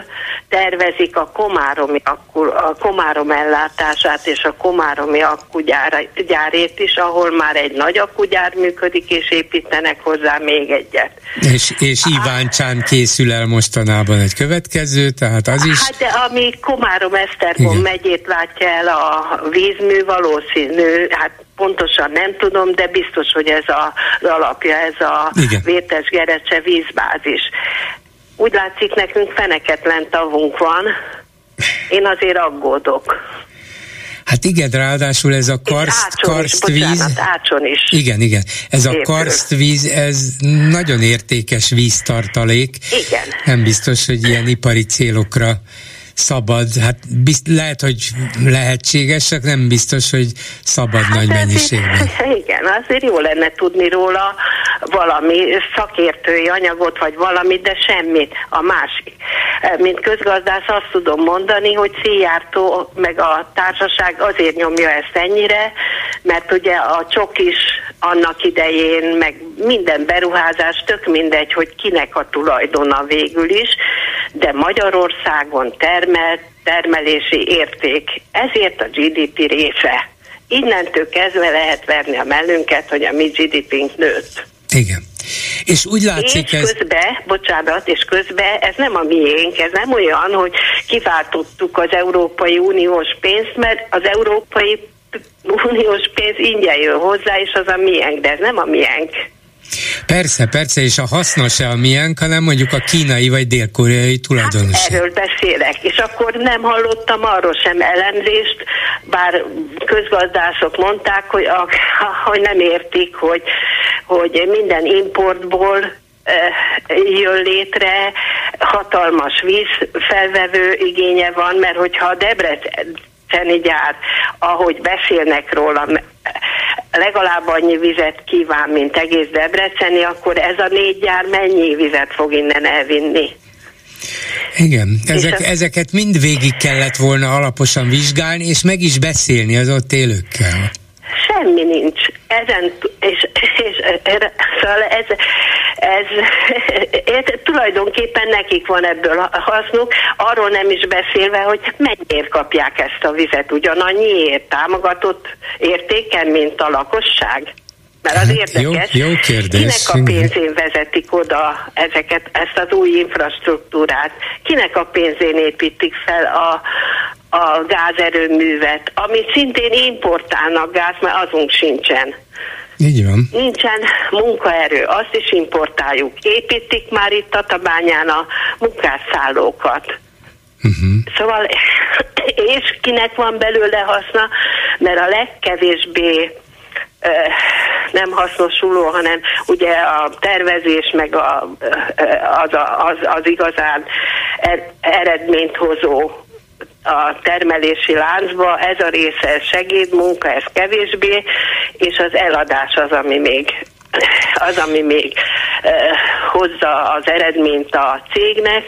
tervezik a Komáromi, a Komárom ellátását és a Komáromi akkugyárét is, ahol már egy nagy akkugyár működik, és építenek hozzá még egyet. És, és Iváncsán készül el mostanában egy következő, tehát az is... Hát de ami Komárom-Esztergom megyét látja el a vízmű, valószínű, hát pontosan nem tudom, de biztos, hogy ez a, az alapja, ez a Igen. Vértes Gerecse vízbázis. Úgy látszik, nekünk feneketlen tavunk van, én azért aggódok. Hát igen, ráadásul ez a karszt, karstvíz... Bocsánat, ácson is. Igen, igen. Ez a karstvíz, ez nagyon értékes víztartalék. Igen. Nem biztos, hogy ilyen ipari célokra szabad, hát bizt, lehet, hogy lehetséges, csak nem biztos, hogy szabad hát nagy mennyiségben. [LAUGHS] Igen, azért jó lenne tudni róla valami szakértői anyagot, vagy valamit, de semmit. A másik. Mint közgazdász azt tudom mondani, hogy Szijjártó meg a társaság azért nyomja ezt ennyire, mert ugye a csok is annak idején, meg minden beruházás, tök mindegy, hogy kinek a tulajdona végül is, de Magyarországon termelt termelési érték, ezért a GDP része. Innentől kezdve lehet verni a mellünket, hogy a mi GDP-nk nőtt. Igen. És úgy látszik és ez... közben, bocsánat, és közben ez nem a miénk, ez nem olyan, hogy kiváltottuk az Európai Uniós pénzt, mert az Európai Uniós pénz ingyen jön hozzá, és az a miénk, de ez nem a miénk. Persze, persze, és a hasznos a miénk, hanem mondjuk a kínai vagy dél-koreai tulajdonos. Hát erről beszélek, és akkor nem hallottam arról sem elemzést, bár közgazdászok mondták, hogy, a, [LAUGHS] hogy nem értik, hogy, hogy minden importból jön létre, hatalmas vízfelvevő igénye van, mert hogyha a Debreceni gyár, ahogy beszélnek róla, legalább annyi vizet kíván, mint egész Debreceni, akkor ez a négy gyár mennyi vizet fog innen elvinni? Igen, ezek, a... ezeket mind végig kellett volna alaposan vizsgálni, és meg is beszélni az ott élőkkel. Semmi nincs. Ezen, és, és, szóval ez, ez, ez, tulajdonképpen nekik van ebből hasznuk, arról nem is beszélve, hogy mennyiért kapják ezt a vizet, ugyanannyiért támogatott értéken, mint a lakosság. Mert az hát, érdekes, jó, jó kérdés. kinek a pénzén vezetik oda ezeket, ezt az új infrastruktúrát, kinek a pénzén építik fel a, a gázerőművet, amit szintén importálnak gáz, mert azunk sincsen. Így van. Nincsen munkaerő, azt is importáljuk. Építik már itt a tabányán a munkásszállókat. Uh-huh. Szóval, [CLEARS THROAT] és kinek van belőle haszna, mert a legkevésbé nem hasznosuló, hanem ugye a tervezés meg a, az, az, az igazán er, eredményt hozó a termelési láncba, ez a része segédmunka, ez kevésbé, és az eladás az, ami még az, ami még eh, hozza az eredményt a cégnek.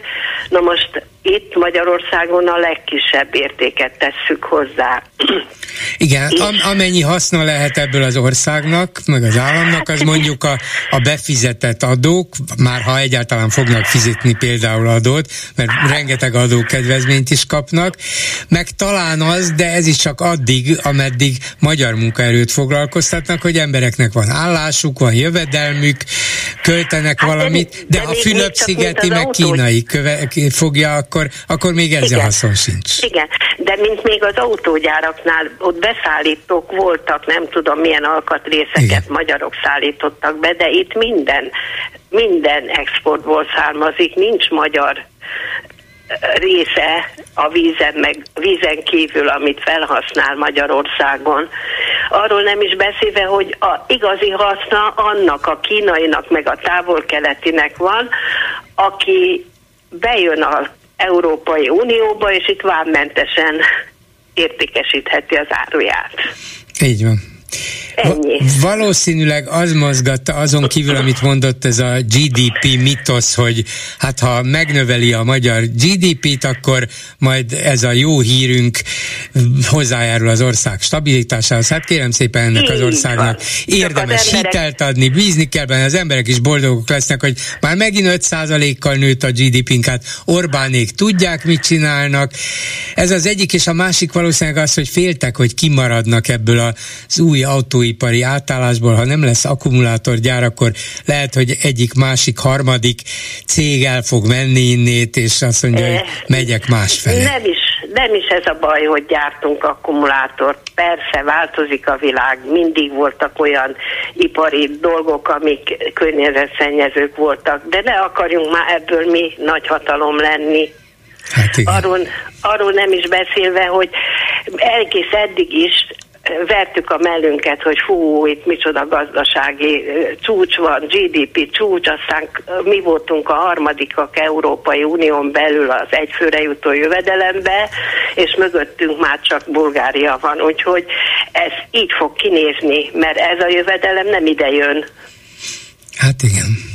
Na most itt Magyarországon a legkisebb értéket tesszük hozzá. [CLEARS THROAT] Igen, am, amennyi haszna lehet ebből az országnak, meg az államnak, az mondjuk a, a befizetett adók, már ha egyáltalán fognak fizetni például adót, mert rengeteg adókedvezményt is kapnak, meg talán az, de ez is csak addig, ameddig magyar munkaerőt foglalkoztatnak, hogy embereknek van állásuk, van jövedelmük, költenek hát valamit, de, de, de ha Fülöp-szigeti meg kínai köve, fogja, akkor, akkor még ezzel Igen. haszon sincs. Igen, de mint még az autógyáraknál, ott beszállítók voltak, nem tudom milyen alkatrészeket Igen. magyarok szállítottak be, de itt minden, minden exportból származik, nincs magyar része a vízen, meg vízen kívül, amit felhasznál Magyarországon. Arról nem is beszélve, hogy a igazi haszna annak a kínainak, meg a távol-keletinek van, aki bejön a Európai Unióba, és itt vámmentesen értékesítheti az áruját. Így van. Ennyi. Valószínűleg az mozgatta azon kívül, amit mondott ez a GDP mitosz, hogy hát ha megnöveli a magyar GDP-t, akkor majd ez a jó hírünk hozzájárul az ország stabilitásához. Hát kérem szépen ennek az országnak érdemes hitelt adni, bízni kell benne, az emberek is boldogok lesznek, hogy már megint 5%-kal nőtt a GDP-nk, hát Orbánék tudják, mit csinálnak. Ez az egyik, és a másik valószínűleg az, hogy féltek, hogy kimaradnak ebből az új autó autóipari átállásból, ha nem lesz akkumulátorgyár, akkor lehet, hogy egyik, másik, harmadik cég el fog menni innét, és azt mondja, hogy megyek másfelé. Nem is, nem is ez a baj, hogy gyártunk akkumulátort. Persze, változik a világ, mindig voltak olyan ipari dolgok, amik környezetszennyezők voltak, de ne akarjunk már ebből mi nagy hatalom lenni. Hát arról, arról nem is beszélve, hogy egész eddig is vertük a mellünket, hogy fú, itt micsoda gazdasági csúcs van, GDP csúcs, aztán mi voltunk a harmadikak Európai Unión belül az egyfőre jutó jövedelembe, és mögöttünk már csak Bulgária van, úgyhogy ez így fog kinézni, mert ez a jövedelem nem ide jön. Hát igen.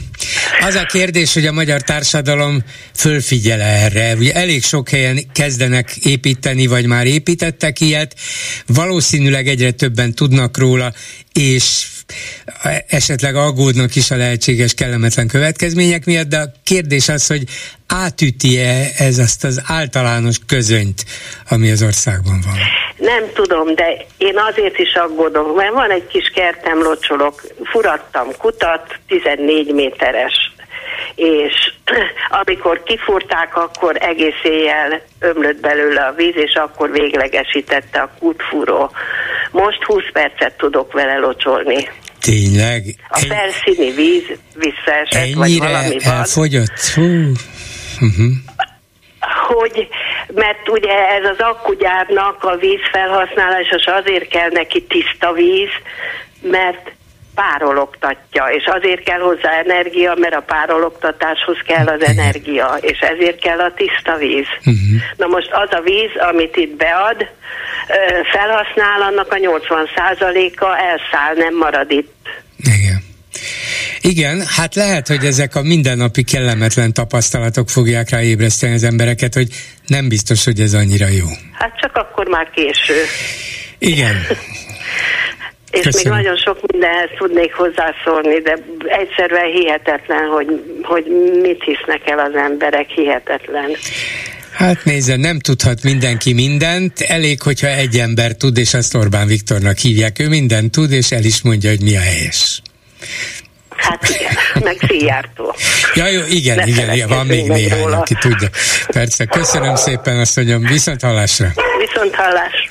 Az a kérdés, hogy a magyar társadalom fölfigyel erre. Ugye elég sok helyen kezdenek építeni, vagy már építettek ilyet. Valószínűleg egyre többen tudnak róla, és esetleg aggódnak is a lehetséges kellemetlen következmények miatt, de a kérdés az, hogy átüti-e ez azt az általános közönyt, ami az országban van? Nem tudom, de én azért is aggódom, mert van egy kis kertem, locsolok, furattam kutat, 14 méteres és [CLEARS THROAT] amikor kifúrták, akkor egész éjjel ömlött belőle a víz, és akkor véglegesítette a kútfúró. Most 20 percet tudok vele locsolni. Tényleg? A felszíni víz visszaesett, vagy valami van. elfogyott? Hú. Uh-huh. Hogy, mert ugye ez az akkugyárnak a vízfelhasználás, és azért kell neki tiszta víz, mert párologtatja, és azért kell hozzá energia, mert a párologtatáshoz kell az energia, és ezért kell a tiszta víz. Uh-huh. Na most az a víz, amit itt bead, felhasznál, annak a 80%-a elszáll, nem marad itt. Igen. Igen, hát lehet, hogy ezek a mindennapi kellemetlen tapasztalatok fogják ráébreszteni az embereket, hogy nem biztos, hogy ez annyira jó. Hát csak akkor már késő. Igen. [LAUGHS] És Köszönöm. még nagyon sok mindenhez tudnék hozzászólni, de egyszerűen hihetetlen, hogy, hogy mit hisznek el az emberek, hihetetlen. Hát nézze, nem tudhat mindenki mindent, elég, hogyha egy ember tud, és azt Orbán Viktornak hívják, ő mindent tud, és el is mondja, hogy mi a helyes. Hát igen, meg Szijjártó. Ja, jó, igen, ne igen, igen, van még néhány, róla. aki tudja. Persze, köszönöm szépen, azt mondjam, viszont hallásra. Viszont hallás.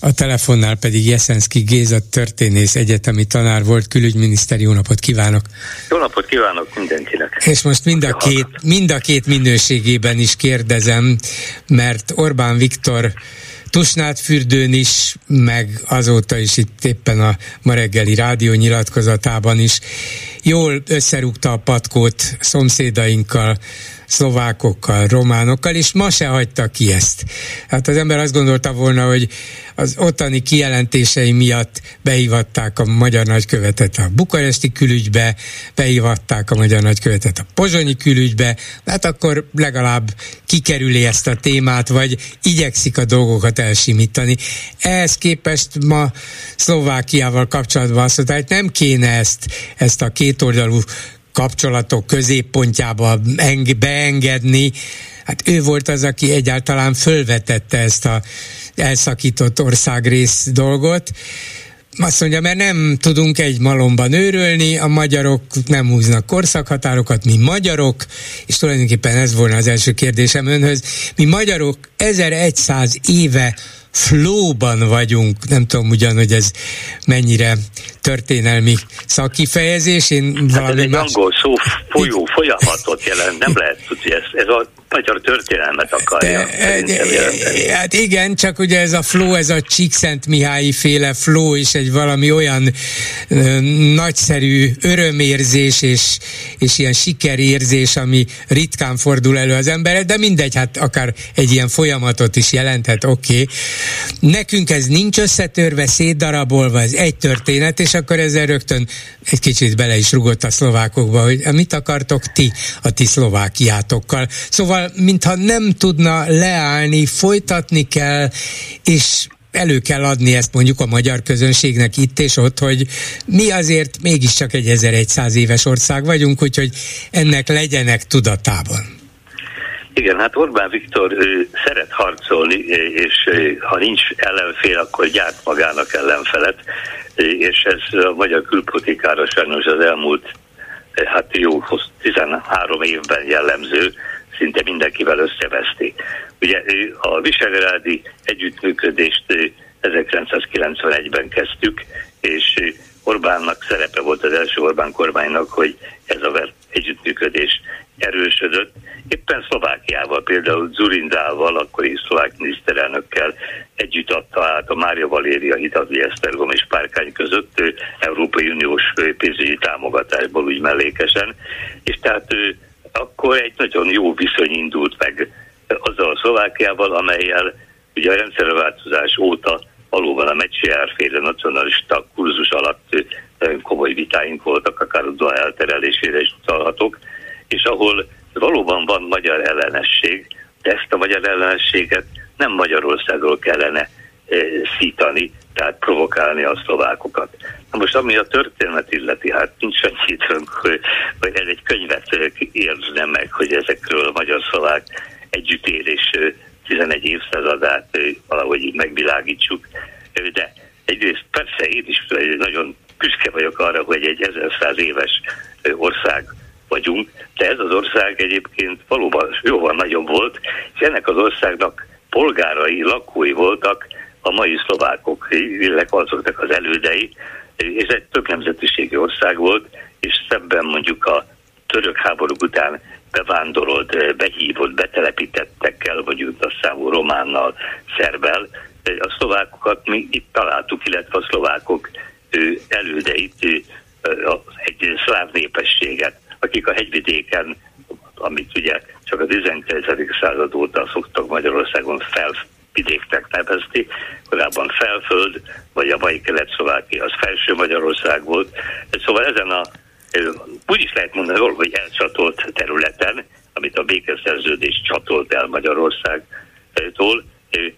A telefonnál pedig Jeszenszki Géza történész egyetemi tanár volt, külügyminiszter, jó napot kívánok! Jó napot kívánok mindenkinek! És most mind a, két, mind a két minőségében is kérdezem, mert Orbán Viktor Tusnád fürdőn is, meg azóta is itt éppen a ma reggeli rádió nyilatkozatában is jól összerúgta a patkót szomszédainkkal, szlovákokkal, románokkal, és ma se hagyta ki ezt. Hát az ember azt gondolta volna, hogy az ottani kijelentései miatt behívatták a magyar nagykövetet a bukaresti külügybe, behívatták a magyar nagykövetet a pozsonyi külügybe, hát akkor legalább kikerüli ezt a témát, vagy igyekszik a dolgokat elsimítani. Ehhez képest ma Szlovákiával kapcsolatban azt mondta, hogy nem kéne ezt, ezt a kétoldalú kapcsolatok középpontjába beengedni. Hát ő volt az, aki egyáltalán fölvetette ezt a elszakított országrész dolgot. Azt mondja, mert nem tudunk egy malomban őrölni, a magyarok nem húznak korszakhatárokat, mi magyarok, és tulajdonképpen ez volna az első kérdésem önhöz, mi magyarok 1100 éve flóban vagyunk, nem tudom ugyan, hogy ez mennyire történelmi szakkifejezés. Én hát ez egy más... angol szó folyó, folyamatot jelent, nem lehet tudni, ez, ez a magyar történelmet akarja. De, hát igen, csak ugye ez a flow, ez a Csíkszent Mihályi féle flow is egy valami olyan ö, nagyszerű örömérzés és, és ilyen sikerérzés, ami ritkán fordul elő az emberre, de mindegy, hát akár egy ilyen folyamatot is jelenthet, oké. Okay. Nekünk ez nincs összetörve, szétdarabolva, ez egy történet, és akkor ezzel rögtön egy kicsit bele is rugott a szlovákokba, hogy mit akartok ti a ti szlovákiátokkal. Szóval Szóval, mintha nem tudna leállni, folytatni kell, és elő kell adni ezt mondjuk a magyar közönségnek itt és ott, hogy mi azért mégiscsak egy 1100 éves ország vagyunk, úgyhogy ennek legyenek tudatában. Igen, hát Orbán Viktor ő, szeret harcolni, és ha nincs ellenfél, akkor gyárt magának ellenfelet, és ez a magyar külpolitikára sajnos az elmúlt hát jó 13 évben jellemző, szinte mindenkivel összeveszti. Ugye a Visegrádi együttműködést 1991-ben kezdtük, és Orbánnak szerepe volt az első Orbán kormánynak, hogy ez a együttműködés erősödött. Éppen Szlovákiával, például Zurindával, akkori szlovák miniszterelnökkel együtt adta át a Mária Valéria Hitadli Esztergom és Párkány között Európai Uniós pénzügyi támogatásból úgy mellékesen, és tehát ő akkor egy nagyon jó viszony indult meg azzal a Szlovákiával, amelyel ugye a rendszerváltozás óta valóban a Mecsiárféle nacionalista kurzus alatt nagyon komoly vitáink voltak, akár a Dua elterelésére is utalhatok, és ahol valóban van magyar ellenesség, de ezt a magyar ellenességet nem Magyarországról kellene szítani, tehát provokálni a szlovákokat. Na most ami a történet illeti, hát nincs annyi időnk, hogy, hogy ez egy könyvet érzne meg, hogy ezekről a magyar-szlovák együttélés 11 évszázadát valahogy megvilágítsuk. De egyrészt persze én is nagyon büszke vagyok arra, hogy egy 1100 éves ország vagyunk, de ez az ország egyébként valóban jóval nagyobb volt, és ennek az országnak polgárai, lakói voltak a mai szlovákok, illetve azoknak az elődei, és egy több nemzetiségi ország volt, és szemben mondjuk a török háborúk után bevándorolt, behívott, betelepítettekkel, vagy a számú románnal, szerbel, a szlovákokat mi itt találtuk, illetve a szlovákok elődeit, egy szláv népességet, akik a hegyvidéken, amit ugye csak a 19. század óta szoktak Magyarországon fel vidéknek nevezni, korábban Felföld, vagy a mai Kelet-Szlovákia, az Felső Magyarország volt. Szóval ezen a, úgy is lehet mondani, hogy elcsatolt területen, amit a békeszerződés csatolt el Magyarországtól,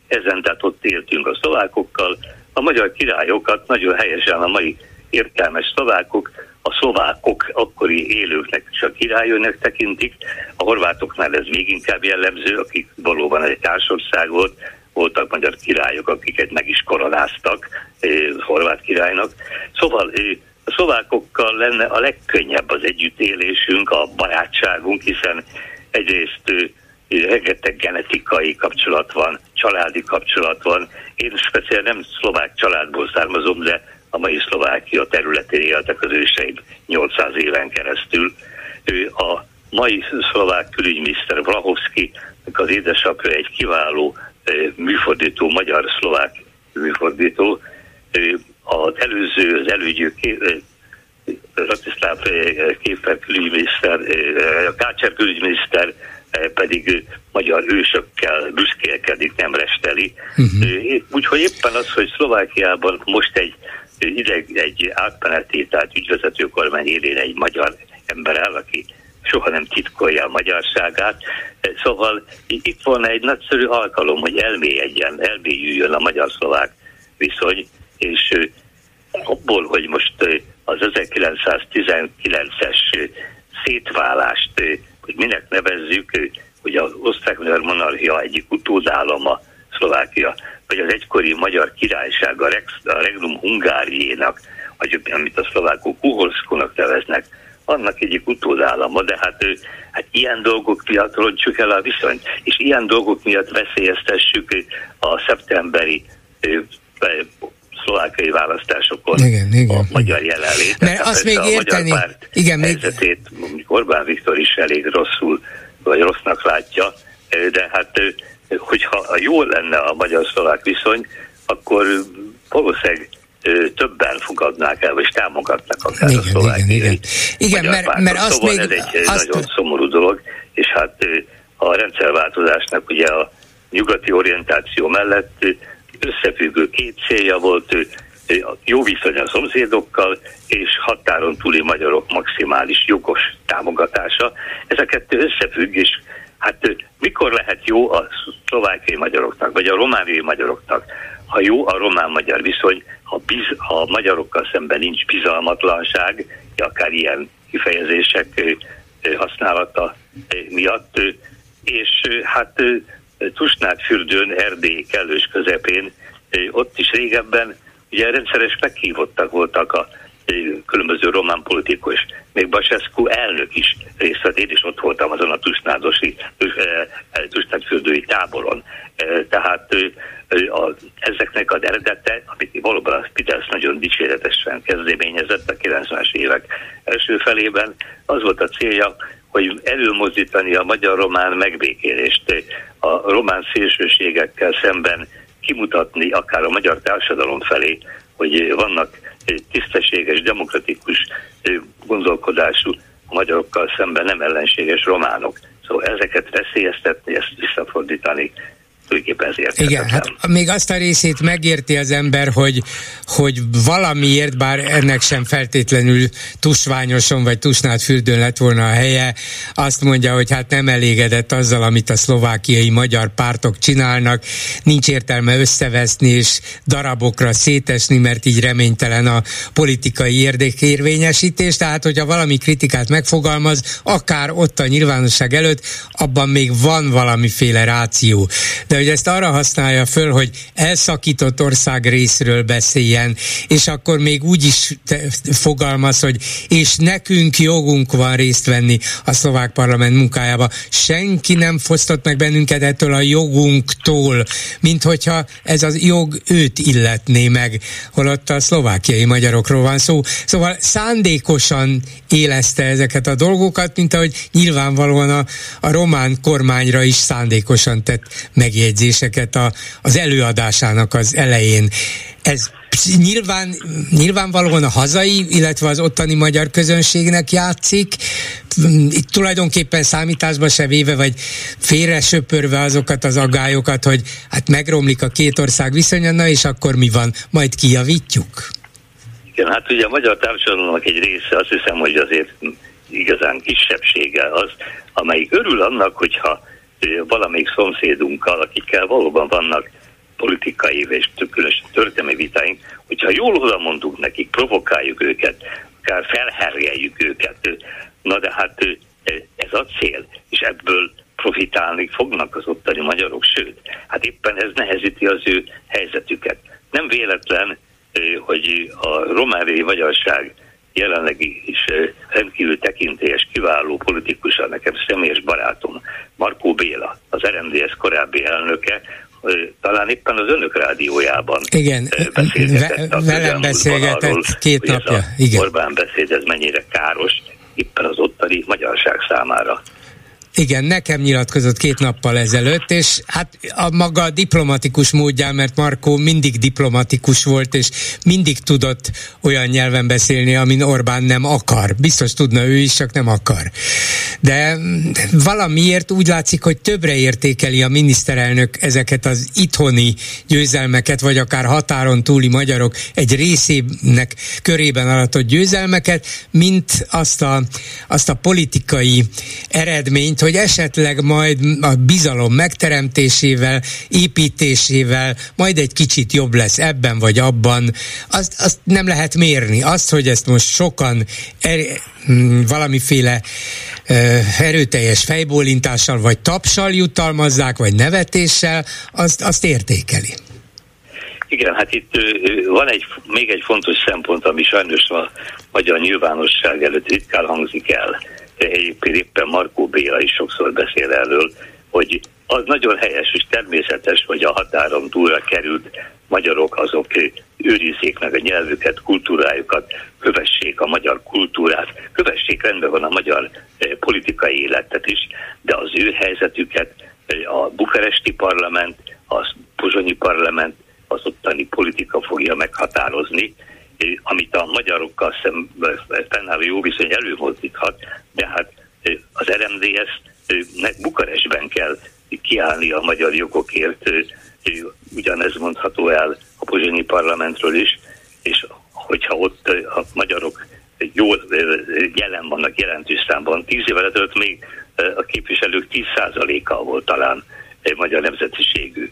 ezen tehát ott éltünk a szlovákokkal, a magyar királyokat nagyon helyesen a mai értelmes szlovákok, a szlovákok akkori élőknek és a királyőnek tekintik, a horvátoknál ez még inkább jellemző, akik valóban egy társország volt, voltak magyar királyok, akiket meg is koronáztak eh, horvát királynak. Szóval eh, a szlovákokkal lenne a legkönnyebb az együttélésünk, a barátságunk, hiszen egyrészt eh, rengeteg genetikai kapcsolat van, családi kapcsolat van. Én speciál nem szlovák családból származom, de a mai Szlovákia területén éltek az őseim 800 éven keresztül. Ő a mai szlovák külügyminiszter Vlahovski, az édesapja egy kiváló műfordító, magyar-szlovák műfordító. Az előző, az elődjű Ratiszláv Kéfer külügyminiszter, Kácser külügyminiszter pedig magyar ősökkel büszkélkedik, nem resteli. Uh-huh. Úgyhogy éppen az, hogy Szlovákiában most egy ideg, egy átmeneti, tehát ügyvezető kormány élén egy magyar ember áll, aki soha nem titkolja a magyarságát. Szóval itt volna egy nagyszerű alkalom, hogy elmélyedjen, elmélyüljön a magyar-szlovák viszony, és abból, hogy most az 1919-es szétválást, hogy minek nevezzük, hogy az osztrák-magyar monarchia egyik utódállama Szlovákia, vagy az egykori magyar királyság, a, Rex, a Regnum Hungáriénak, vagy amit a szlovákok Uhorszkónak neveznek, annak egyik utódállama, de hát, hát ilyen dolgok miatt rontsuk el a viszonyt, és ilyen dolgok miatt veszélyeztessük a szeptemberi szlovákai választásokon igen, igen, a magyar jelenlétet. Mert azt még érteni, magyar párt igen, helyzetét, még... Orbán Viktor is elég rosszul, vagy rossznak látja, de hát hogyha jól lenne a magyar-szlovák viszony, akkor valószínűleg többen fogadnák el, vagy támogatnak akár igen, a szlovákiai igen, igen. igen mert, mert azt szóval még, ez egy azt... nagyon szomorú dolog, és hát a rendszerváltozásnak ugye a nyugati orientáció mellett összefüggő két célja volt, jó viszony a szomszédokkal, és határon túli magyarok maximális jogos támogatása. Ez a kettő összefügg, és hát mikor lehet jó a szlovákiai magyaroknak, vagy a romániai magyaroknak, ha jó a román-magyar viszony, ha, biz, a magyarokkal szemben nincs bizalmatlanság, akár ilyen kifejezések használata miatt, és hát Tusnád fürdőn, Erdély kellős közepén, ott is régebben ugye rendszeres meghívottak voltak a különböző román politikus, még Basescu elnök is részt vett, én is ott voltam azon a Tusnádosi, Tusnádfürdői táboron. Tehát a, ezeknek az eredete, amit valóban a Spiders nagyon dicséretesen kezdeményezett a 90-es évek első felében, az volt a célja, hogy előmozdítani a magyar-román megbékélést, a román szélsőségekkel szemben kimutatni akár a magyar társadalom felé, hogy vannak tisztességes, demokratikus gondolkodású magyarokkal szemben nem ellenséges románok. Szóval ezeket veszélyeztetni, ezt visszafordítani, tulajdonképpen ez Igen, hát még azt a részét megérti az ember, hogy, hogy valamiért, bár ennek sem feltétlenül tusványoson vagy tusnád fürdőn lett volna a helye, azt mondja, hogy hát nem elégedett azzal, amit a szlovákiai magyar pártok csinálnak, nincs értelme összeveszni és darabokra szétesni, mert így reménytelen a politikai érdekérvényesítés, tehát hogyha valami kritikát megfogalmaz, akár ott a nyilvánosság előtt, abban még van valamiféle ráció. De hogy ezt arra használja föl, hogy elszakított ország részről beszéljen, és akkor még úgy is fogalmaz, hogy és nekünk jogunk van részt venni a szlovák parlament munkájába. Senki nem fosztott meg bennünket ettől a jogunktól, mint hogyha ez az jog őt illetné meg, holott a szlovákiai magyarokról van szó. Szóval szándékosan élezte ezeket a dolgokat, mint ahogy nyilvánvalóan a, a román kormányra is szándékosan tett megjegyzést megjegyzéseket a, az előadásának az elején. Ez nyilván, nyilvánvalóan a hazai, illetve az ottani magyar közönségnek játszik, itt tulajdonképpen számításba se véve, vagy félre söpörve azokat az aggályokat, hogy hát megromlik a két ország viszonya, na és akkor mi van, majd kijavítjuk? Igen, hát ugye a magyar társadalomnak egy része azt hiszem, hogy azért igazán kisebbsége az, amelyik örül annak, hogyha valamelyik szomszédunkkal, akikkel valóban vannak politikai és különösen történelmi vitáink, hogyha jól oda mondunk nekik, provokáljuk őket, akár felherjeljük őket, na de hát ez a cél, és ebből profitálni fognak az ottani magyarok, sőt, hát éppen ez nehezíti az ő helyzetüket. Nem véletlen, hogy a romániai magyarság jelenlegi is rendkívül tekintélyes, kiváló politikusa, nekem személyes barátom, Markó Béla, az RMDS korábbi elnöke, talán éppen az önök rádiójában Igen, beszélgetett. velem beszélgetett arról, két napja. Igen. Orbán beszéd, ez mennyire káros, éppen az ottani magyarság számára. Igen, nekem nyilatkozott két nappal ezelőtt, és hát a maga diplomatikus módján, mert Markó mindig diplomatikus volt, és mindig tudott olyan nyelven beszélni, amin Orbán nem akar. Biztos tudna ő is, csak nem akar. De valamiért úgy látszik, hogy többre értékeli a miniszterelnök ezeket az itthoni győzelmeket, vagy akár határon túli magyarok egy részének körében aratott győzelmeket, mint azt a, azt a politikai eredményt, hogy esetleg majd a bizalom megteremtésével, építésével majd egy kicsit jobb lesz ebben vagy abban. Azt, azt nem lehet mérni. Azt, hogy ezt most sokan er, valamiféle erőteljes fejbólintással vagy tapsal jutalmazzák, vagy nevetéssel, azt, azt értékeli. Igen, hát itt van egy, még egy fontos szempont, ami sajnos a magyar nyilvánosság előtt ritkán hangzik el. Egyébként éppen Markó Béla is sokszor beszél erről, hogy az nagyon helyes és természetes, hogy a határon túlra került magyarok azok őrizzék meg a nyelvüket, kultúrájukat, kövessék a magyar kultúrát, kövessék rendben van a magyar politikai életet is, de az ő helyzetüket a bukaresti parlament, a pozsonyi parlament, az ottani politika fogja meghatározni, amit a magyarokkal szemben jó viszony előmozdíthat, de hát az RMDS Bukarestben kell kiállni a magyar jogokért, ugyanez mondható el a pozsonyi parlamentről is, és hogyha ott a magyarok jól jelen vannak jelentős számban, tíz évvel ezelőtt még a képviselők 10%-a volt talán magyar nemzetiségű.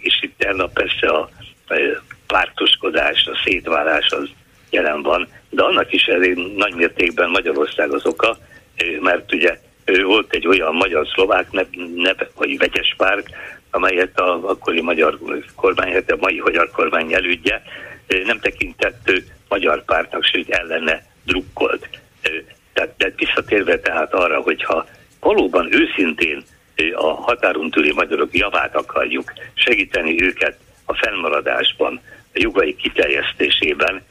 És itt persze a pártoskodás, a szétválás az jelen van, de annak is elég nagy mértékben Magyarország az oka, mert ugye volt egy olyan magyar-szlovák neve, vagy vegyes párt, amelyet a akkori magyar kormány, hát a mai magyar kormány elődje nem tekintett magyar pártnak, sőt ellene drukkolt. Tehát, tehát visszatérve tehát arra, hogyha valóban őszintén a határon túli magyarok javát akarjuk, segíteni őket a fennmaradásban, jogai kiterjesztésében,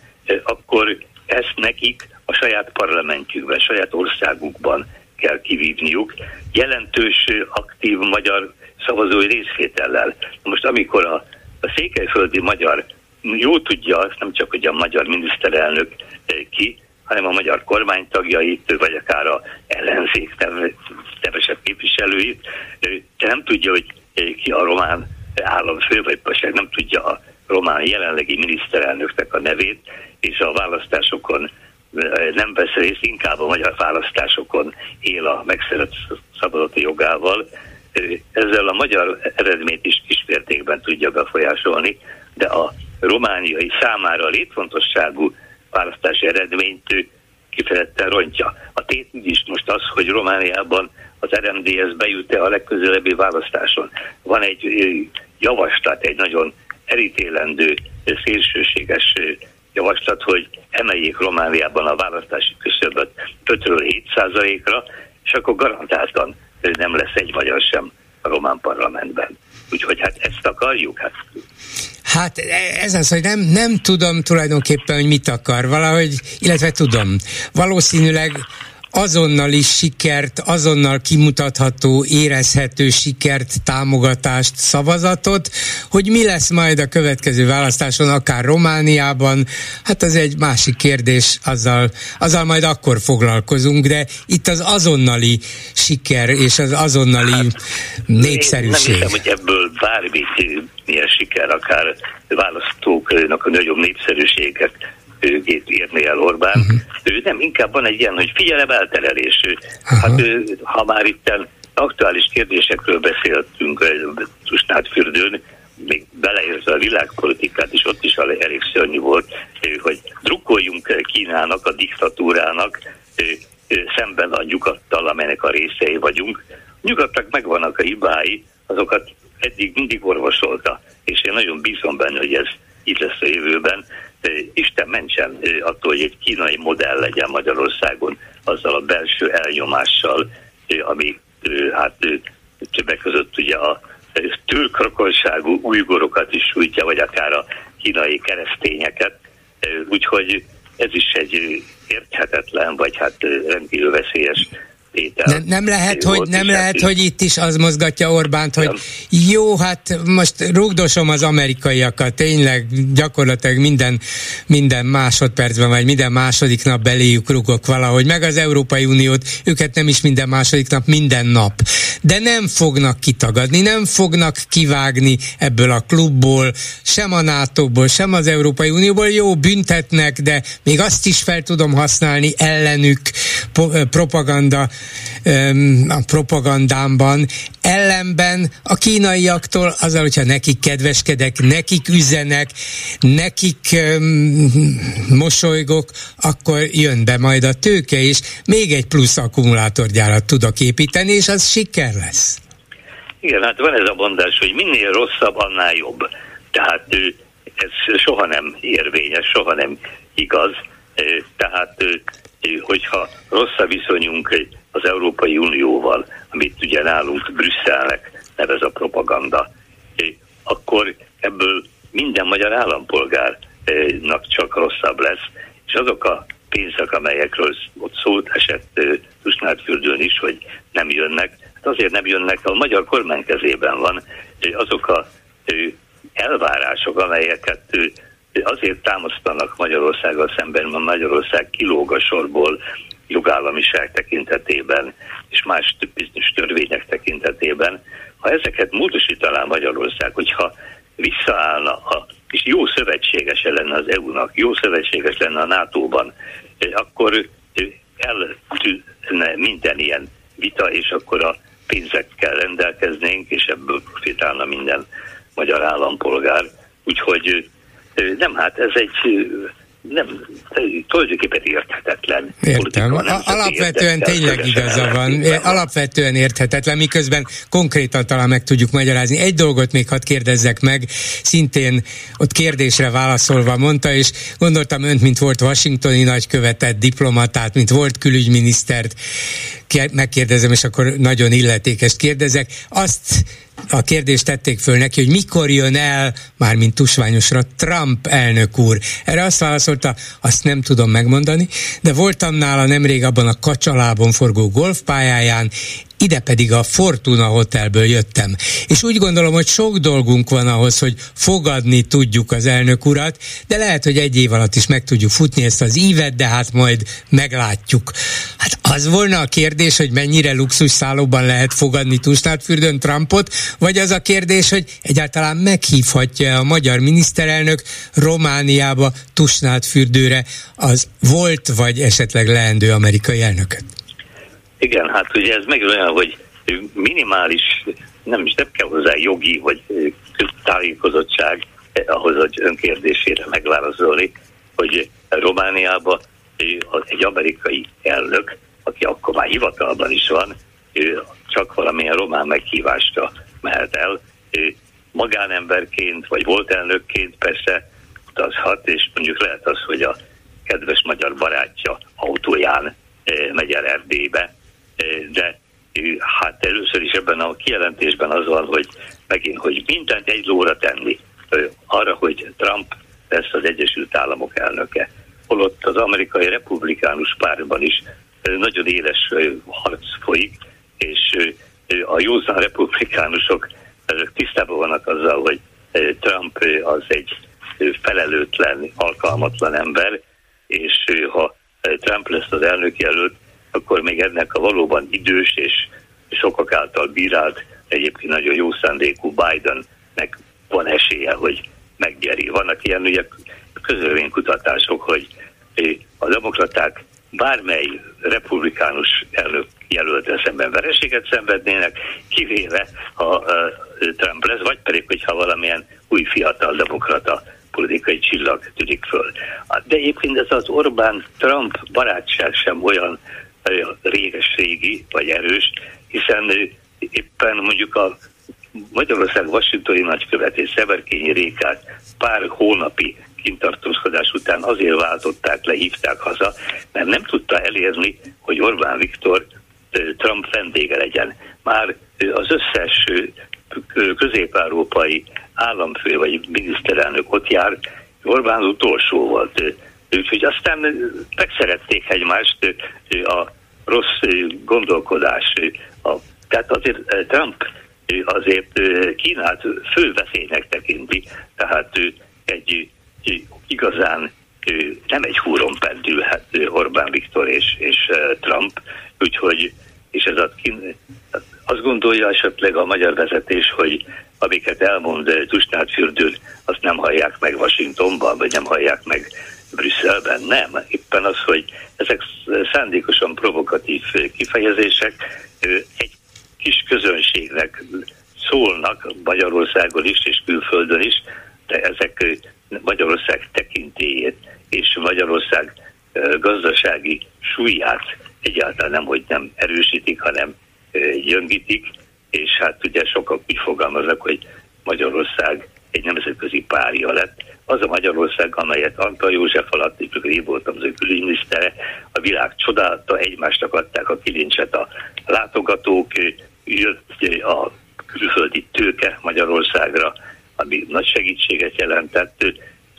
akkor ezt nekik a saját parlamentjükben, saját országukban kell kivívniuk, jelentős, aktív magyar szavazói részvétellel. Most amikor a, a székelyföldi magyar jó tudja azt, nem csak hogy a magyar miniszterelnök ki, hanem a magyar kormány tagjait, vagy akár a ellenzék nevesebb képviselőit, de nem tudja, hogy ki a román államfő, vagy passág nem tudja a román jelenlegi miniszterelnöknek a nevét, és a választásokon nem vesz részt, inkább a magyar választásokon él a megszerett szabadati jogával. Ezzel a magyar eredményt is kismértékben tudja befolyásolni, de a romániai számára létfontosságú választási eredményt kifejezetten rontja. A tét is most az, hogy Romániában az RMDS bejut-e a legközelebbi választáson. Van egy javaslat, egy nagyon elítélendő, szélsőséges javaslat, hogy emeljék Romániában a választási küszöböt 5-ről 7 ra és akkor garantáltan nem lesz egy magyar sem a román parlamentben. Úgyhogy hát ezt akarjuk. Hát Hát ez az, hogy nem, nem tudom tulajdonképpen, hogy mit akar valahogy, illetve tudom. Valószínűleg azonnali sikert, azonnal kimutatható, érezhető sikert, támogatást, szavazatot, hogy mi lesz majd a következő választáson, akár Romániában, hát az egy másik kérdés, azzal, azzal majd akkor foglalkozunk, de itt az azonnali siker és az azonnali hát, népszerűség. Nem hiszem, hogy ebből bármi milyen siker, akár választóknak a nagyobb népszerűséget gép írni el Orbán. Uh-huh. Ő nem, inkább van egy ilyen, hogy figyelem elterelés. Uh-huh. Hát ő, ha már itt aktuális kérdésekről beszéltünk Tusnád fürdőn, még beleértve a világpolitikát is, ott is elég szörnyű volt, hogy drukkoljunk Kínának, a diktatúrának, szemben a nyugattal, amelynek a részei vagyunk. Nyugatnak megvannak a hibái, azokat eddig mindig orvosolta, és én nagyon bízom benne, hogy ez itt lesz a jövőben. Isten mentsen attól, hogy egy kínai modell legyen Magyarországon, azzal a belső elnyomással, ami hát többek között ugye a türkrokonságú újgorokat is sújtja, vagy akár a kínai keresztényeket. Úgyhogy ez is egy érthetetlen, vagy hát rendkívül veszélyes tétel. Nem, nem lehet, hogy, nem lehet hogy itt is az mozgatja Orbánt, hogy jó, hát most rugdosom az amerikaiakat, tényleg gyakorlatilag minden, minden másodpercben, vagy minden második nap beléjük rugok valahogy, meg az Európai Uniót, őket nem is minden második nap, minden nap. De nem fognak kitagadni, nem fognak kivágni ebből a klubból, sem a NATO-ból, sem az Európai Unióból, jó, büntetnek, de még azt is fel tudom használni ellenük propaganda a propagandámban, ellenben a kínaiaktól azzal, hogyha nekik kedveskedek, nekik üzenek, nekik um, mosolygok, akkor jön be majd a tőke, és még egy plusz akkumulátorgyárat tudok építeni, és az siker lesz. Igen, hát van ez a mondás, hogy minél rosszabb, annál jobb. Tehát ez soha nem érvényes, soha nem igaz. Tehát hogyha rossz a viszonyunk az Európai Unióval, amit ugye nálunk Brüsszelnek nevez a propaganda, akkor ebből minden magyar állampolgárnak csak rosszabb lesz, és azok a pénzek, amelyekről ott szólt esett Tusnádfürdőn is, hogy nem jönnek, hát azért nem jönnek, a magyar kormány kezében van. Azok a elvárások, amelyeket azért támasztanak Magyarországgal szemben, mert Magyarország kilóg a sorból jogállamiság tekintetében és más bizonyos törvények tekintetében. Ha ezeket módosítaná Magyarország, hogyha visszaállna, a, és jó szövetségese lenne az EU-nak, jó szövetséges lenne a NATO-ban, akkor eltűnne minden ilyen vita, és akkor a pénzekkel rendelkeznénk, és ebből profitálna minden magyar állampolgár. Úgyhogy nem, hát ez egy nem, tulajdonképpen érthetetlen. Értem. Alapvetően tényleg igaza van. Alapvetően érthetetlen, miközben konkrétan talán meg tudjuk magyarázni. Egy dolgot még hadd kérdezzek meg, szintén ott kérdésre válaszolva mondta, és gondoltam önt, mint volt washingtoni nagykövetet, diplomatát, mint volt külügyminisztert, megkérdezem, és akkor nagyon illetékest kérdezek. Azt a kérdést tették föl neki, hogy mikor jön el, már mint tusványosra, Trump elnök úr. Erre azt válaszolta, azt nem tudom megmondani, de voltam nála nemrég abban a kacsalában forgó golfpályáján, ide pedig a Fortuna Hotelből jöttem. És úgy gondolom, hogy sok dolgunk van ahhoz, hogy fogadni tudjuk az elnök urat, de lehet, hogy egy év alatt is meg tudjuk futni ezt az ívet, de hát majd meglátjuk. Hát az volna a kérdés, hogy mennyire luxus szállóban lehet fogadni Tusnádfürdőn Trumpot, vagy az a kérdés, hogy egyáltalán meghívhatja a magyar miniszterelnök Romániába Tusnádfürdőre az volt vagy esetleg leendő amerikai elnököt? Igen, hát ugye ez meg olyan, hogy minimális, nem is nem kell hozzá jogi vagy tájékozottság eh, ahhoz, hogy önkérdésére megválaszolni, hogy Romániában egy amerikai elnök, aki akkor már hivatalban is van, csak valamilyen román meghívásra mehet el. Magánemberként, vagy volt elnökként persze utazhat, és mondjuk lehet az, hogy a kedves magyar barátja autóján megy el Erdélybe, de hát először is ebben a kijelentésben az van, hogy megint, hogy mindent egy lóra tenni arra, hogy Trump lesz az Egyesült Államok elnöke. Holott az amerikai republikánus párban is nagyon éles harc folyik, és a józan republikánusok ezek tisztában vannak azzal, hogy Trump az egy felelőtlen, alkalmatlan ember, és ha Trump lesz az elnök jelölt, akkor még ennek a valóban idős és sokak által bírált, egyébként nagyon jó szándékú Bidennek van esélye, hogy megnyeri. Vannak ilyen ugye közölvénykutatások, hogy a demokraták bármely republikánus elnök jelöltre szemben vereséget szenvednének, kivéve ha Trump lesz, vagy pedig, hogyha valamilyen új fiatal demokrata politikai csillag tűnik föl. De egyébként ez az Orbán-Trump barátság sem olyan réges-régi, vagy erős, hiszen éppen mondjuk a Magyarország Washingtoni nagykövet és Szeverkényi Rékát pár hónapi kintartózkodás után azért váltották le, hívták haza, mert nem tudta elérni, hogy Orbán Viktor Trump vendége legyen. Már az összes közép-európai államfő vagy miniszterelnök ott jár, Orbán utolsó volt. Úgyhogy aztán megszerették egymást a rossz gondolkodás. Tehát azért Trump azért Kínát fő veszélynek tekinti, tehát egy igazán nem egy húron pendülhet Orbán Viktor és, és Trump, úgyhogy és ez a, azt gondolja esetleg a magyar vezetés, hogy amiket elmond Tusnád Fürdő, azt nem hallják meg Washingtonban, vagy nem hallják meg Brüsszelben. Nem. Éppen az, hogy ezek szándékosan provokatív kifejezések egy kis közönségnek szólnak Magyarországon is és külföldön is, de ezek Magyarország tekintélyét és Magyarország gazdasági súlyát egyáltalán nem, hogy nem erősítik, hanem gyöngítik, és hát ugye sokan úgy fogalmaznak, hogy Magyarország egy nemzetközi párja lett. Az a Magyarország, amelyet Antal József alatt, én voltam az ő külügyminisztere, a világ csodálta, egymásnak adták a kilincset a látogatók, jött a külföldi tőke Magyarországra, ami nagy segítséget jelentett.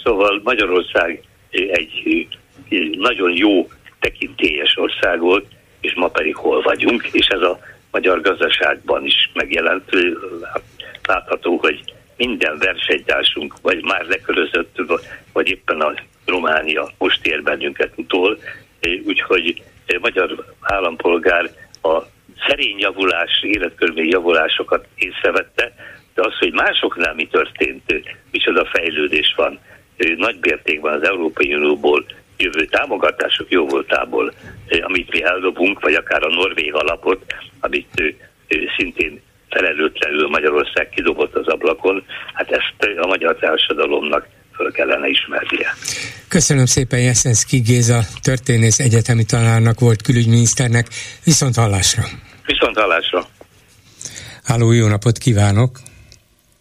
Szóval Magyarország egy nagyon jó tekintélyes ország volt, és ma pedig hol vagyunk, és ez a magyar gazdaságban is megjelent. Látható, hogy minden versenytársunk, vagy már lekörözött, vagy éppen a Románia most ér bennünket utol, úgyhogy magyar állampolgár a szerény javulás, életkörülmény javulásokat észrevette, de az, hogy másoknál mi történt, micsoda fejlődés van, nagy mértékben az Európai Unióból jövő támogatások jó voltából, amit mi eldobunk, vagy akár a Norvég alapot, amit szintén felelőtlenül Magyarország kidobott az ablakon, hát ezt a magyar társadalomnak föl kellene ismernie. Köszönöm szépen Jeszenszki Géza, történész egyetemi tanárnak volt külügyminiszternek. Viszont hallásra! Viszont hallásra! Háló, jó napot kívánok!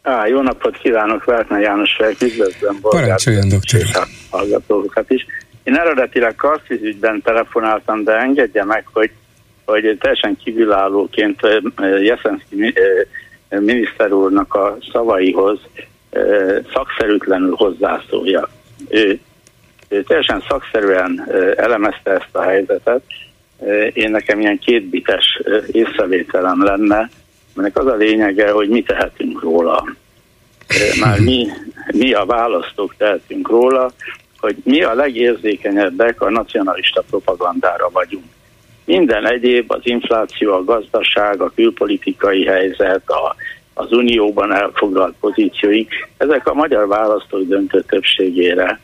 Á, jó napot kívánok, Vártna János Felk, üdvözlöm Parancsoljon, doktor! hallgatókat is. Én eredetileg Karszíz ügyben telefonáltam, de engedje meg, hogy, hogy teljesen kívülállóként Jeszenszki miniszter úrnak a szavaihoz szakszerűtlenül hozzászólja. Ő, ő teljesen szakszerűen elemezte ezt a helyzetet. Én nekem ilyen kétbites észrevételem lenne, mert az a lényege, hogy mi tehetünk róla. Már mi, mi a választók tehetünk róla, hogy mi a legérzékenyebbek a nacionalista propagandára vagyunk. Minden egyéb, az infláció, a gazdaság, a külpolitikai helyzet, a, az unióban elfoglalt pozícióink, ezek a magyar választók döntő többségére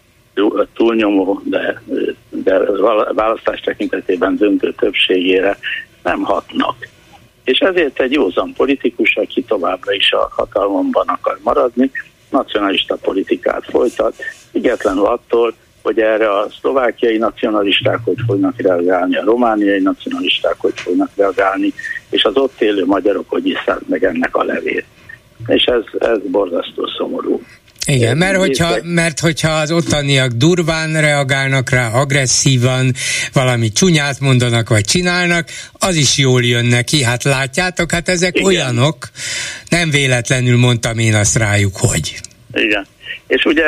túlnyomó, de, de választás tekintetében döntő többségére nem hatnak. És ezért egy józan politikus, aki továbbra is a hatalomban akar maradni, nacionalista politikát folytat, függetlenül attól, hogy erre a szlovákiai nacionalisták hogy fognak reagálni, a romániai nacionalisták hogy fognak reagálni, és az ott élő magyarok hogy iszák meg ennek a levét. És ez, ez borzasztó szomorú. Igen, mert hogyha, mert hogyha az ottaniak durván reagálnak rá, agresszívan, valami csúnyát mondanak, vagy csinálnak, az is jól jön neki. Hát látjátok, hát ezek Igen. olyanok, nem véletlenül mondtam én azt rájuk, hogy. Igen. És ugye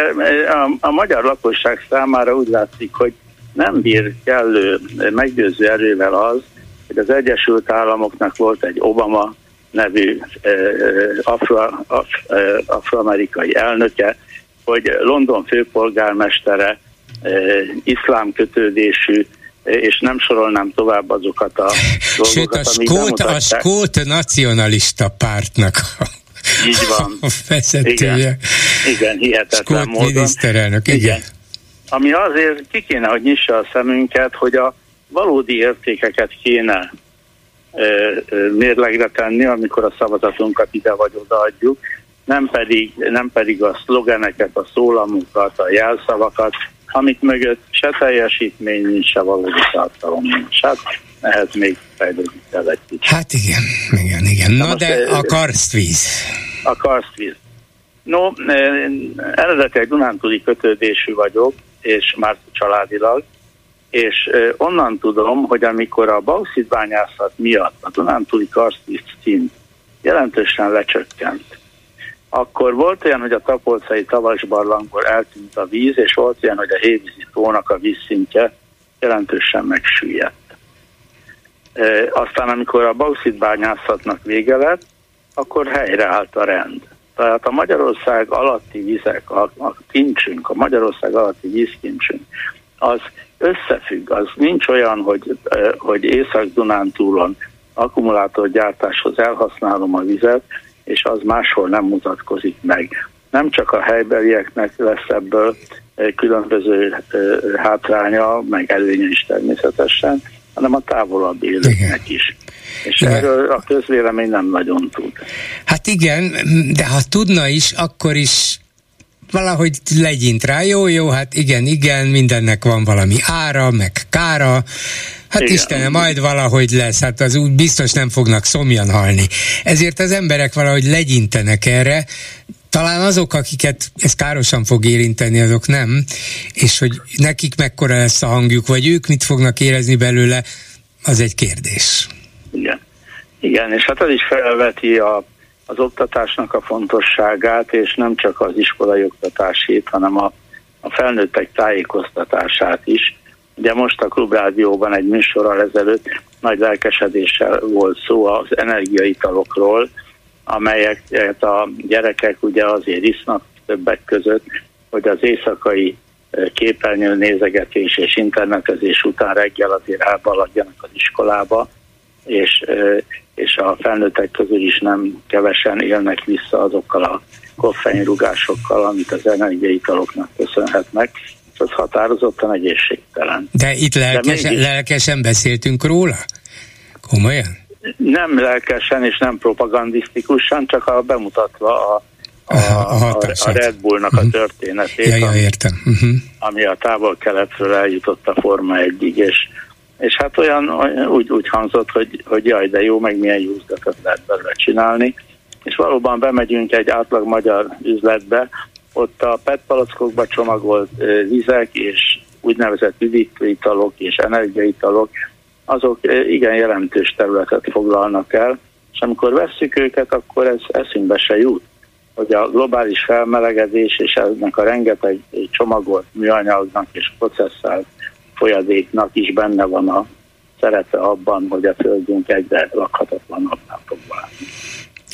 a, a magyar lakosság számára úgy látszik, hogy nem bír kellő meggyőző erővel az, hogy az Egyesült Államoknak volt egy Obama nevű afro, af, afroamerikai elnöke, hogy London főpolgármestere iszlám kötődésű, és nem sorolnám tovább azokat a dolgokat, Sőt, a skót, a skót nacionalista pártnak így van. A [LAUGHS] vezetője. Igen, igen hihetetlen Scott módon. miniszterelnök, igen. igen. Ami azért ki kéne, hogy nyissa a szemünket, hogy a valódi értékeket kéne mérlegre tenni, amikor a szavazatunkat ide vagy odaadjuk, nem pedig, nem pedig a szlogeneket, a szólamokat, a jelszavakat, amit mögött se teljesítmény nincs, se valódi tartalom nincs. Hát ehhez még fejlődni kell egy kicsit. Hát igen, igen, igen. Na, Na de a karstvíz. A karstvíz. No, eredetileg Dunántúli kötődésű vagyok, és már családilag, és onnan tudom, hogy amikor a bauxitbányászat miatt a Dunántúli karstvíz szint jelentősen lecsökkent, akkor volt olyan, hogy a tapolcai tavasbarlangból eltűnt a víz, és volt olyan, hogy a hévízi tónak a vízszintje jelentősen megsüllyedt. Aztán amikor a bauxit bányászatnak vége lett, akkor helyreállt a rend. Tehát a Magyarország alatti vizek, a, a kincsünk, a Magyarország alatti vízkincsünk, az összefügg, az nincs olyan, hogy, hogy Észak-Dunántúlon akkumulátorgyártáshoz elhasználom a vizet, és az máshol nem mutatkozik meg. Nem csak a helybelieknek lesz ebből különböző hátránya, meg előnye is természetesen, hanem a távolabb élőknek is. És igen. erről a közvélemény nem nagyon tud. Hát igen, de ha tudna is, akkor is valahogy legyint rá, jó, jó, hát igen, igen, mindennek van valami ára, meg kára, Hát Igen. Istenem, majd valahogy lesz, hát az úgy biztos nem fognak szomjan halni. Ezért az emberek valahogy legyintenek erre, talán azok, akiket ez károsan fog érinteni, azok nem, és hogy nekik mekkora lesz a hangjuk, vagy ők mit fognak érezni belőle, az egy kérdés. Igen. Igen, és hát az is felveti a, az oktatásnak a fontosságát, és nem csak az iskolai oktatásét, hanem a, a felnőttek tájékoztatását is. Ugye most a Klubrádióban egy műsorral ezelőtt nagy lelkesedéssel volt szó az energiaitalokról, amelyeket a gyerekek ugye azért isznak többek között, hogy az éjszakai képernyő nézegetés és internetezés után reggel azért elbaladjanak az iskolába, és, és a felnőttek közül is nem kevesen élnek vissza azokkal a koffeinrugásokkal, amit az energiaitaloknak köszönhetnek, az határozottan egészségtelen. De itt lelkesen, De mégis... lelkesen beszéltünk róla? Komolyan? Nem lelkesen és nem propagandisztikusan, csak a bemutatva a a, a, a Red Bullnak a mhm. történetét, ja, ja, értem. Uh-huh. ami a távol-keletről eljutott a Forma 1 és, és hát olyan úgy, úgy hangzott, hogy, hogy jaj, de jó, meg milyen jó üzletet lehet belőle csinálni, és valóban bemegyünk egy átlag magyar üzletbe, ott a PET palackokba csomagolt vizek és úgynevezett üdítőitalok és energiaitalok, azok igen jelentős területet foglalnak el, és amikor vesszük őket, akkor ez eszünkbe se jut hogy a globális felmelegedés és ennek a rengeteg csomagolt műanyagnak és processzált folyadéknak is benne van a szerepe abban, hogy a földünk egyre lakhatatlanabbá fog válni.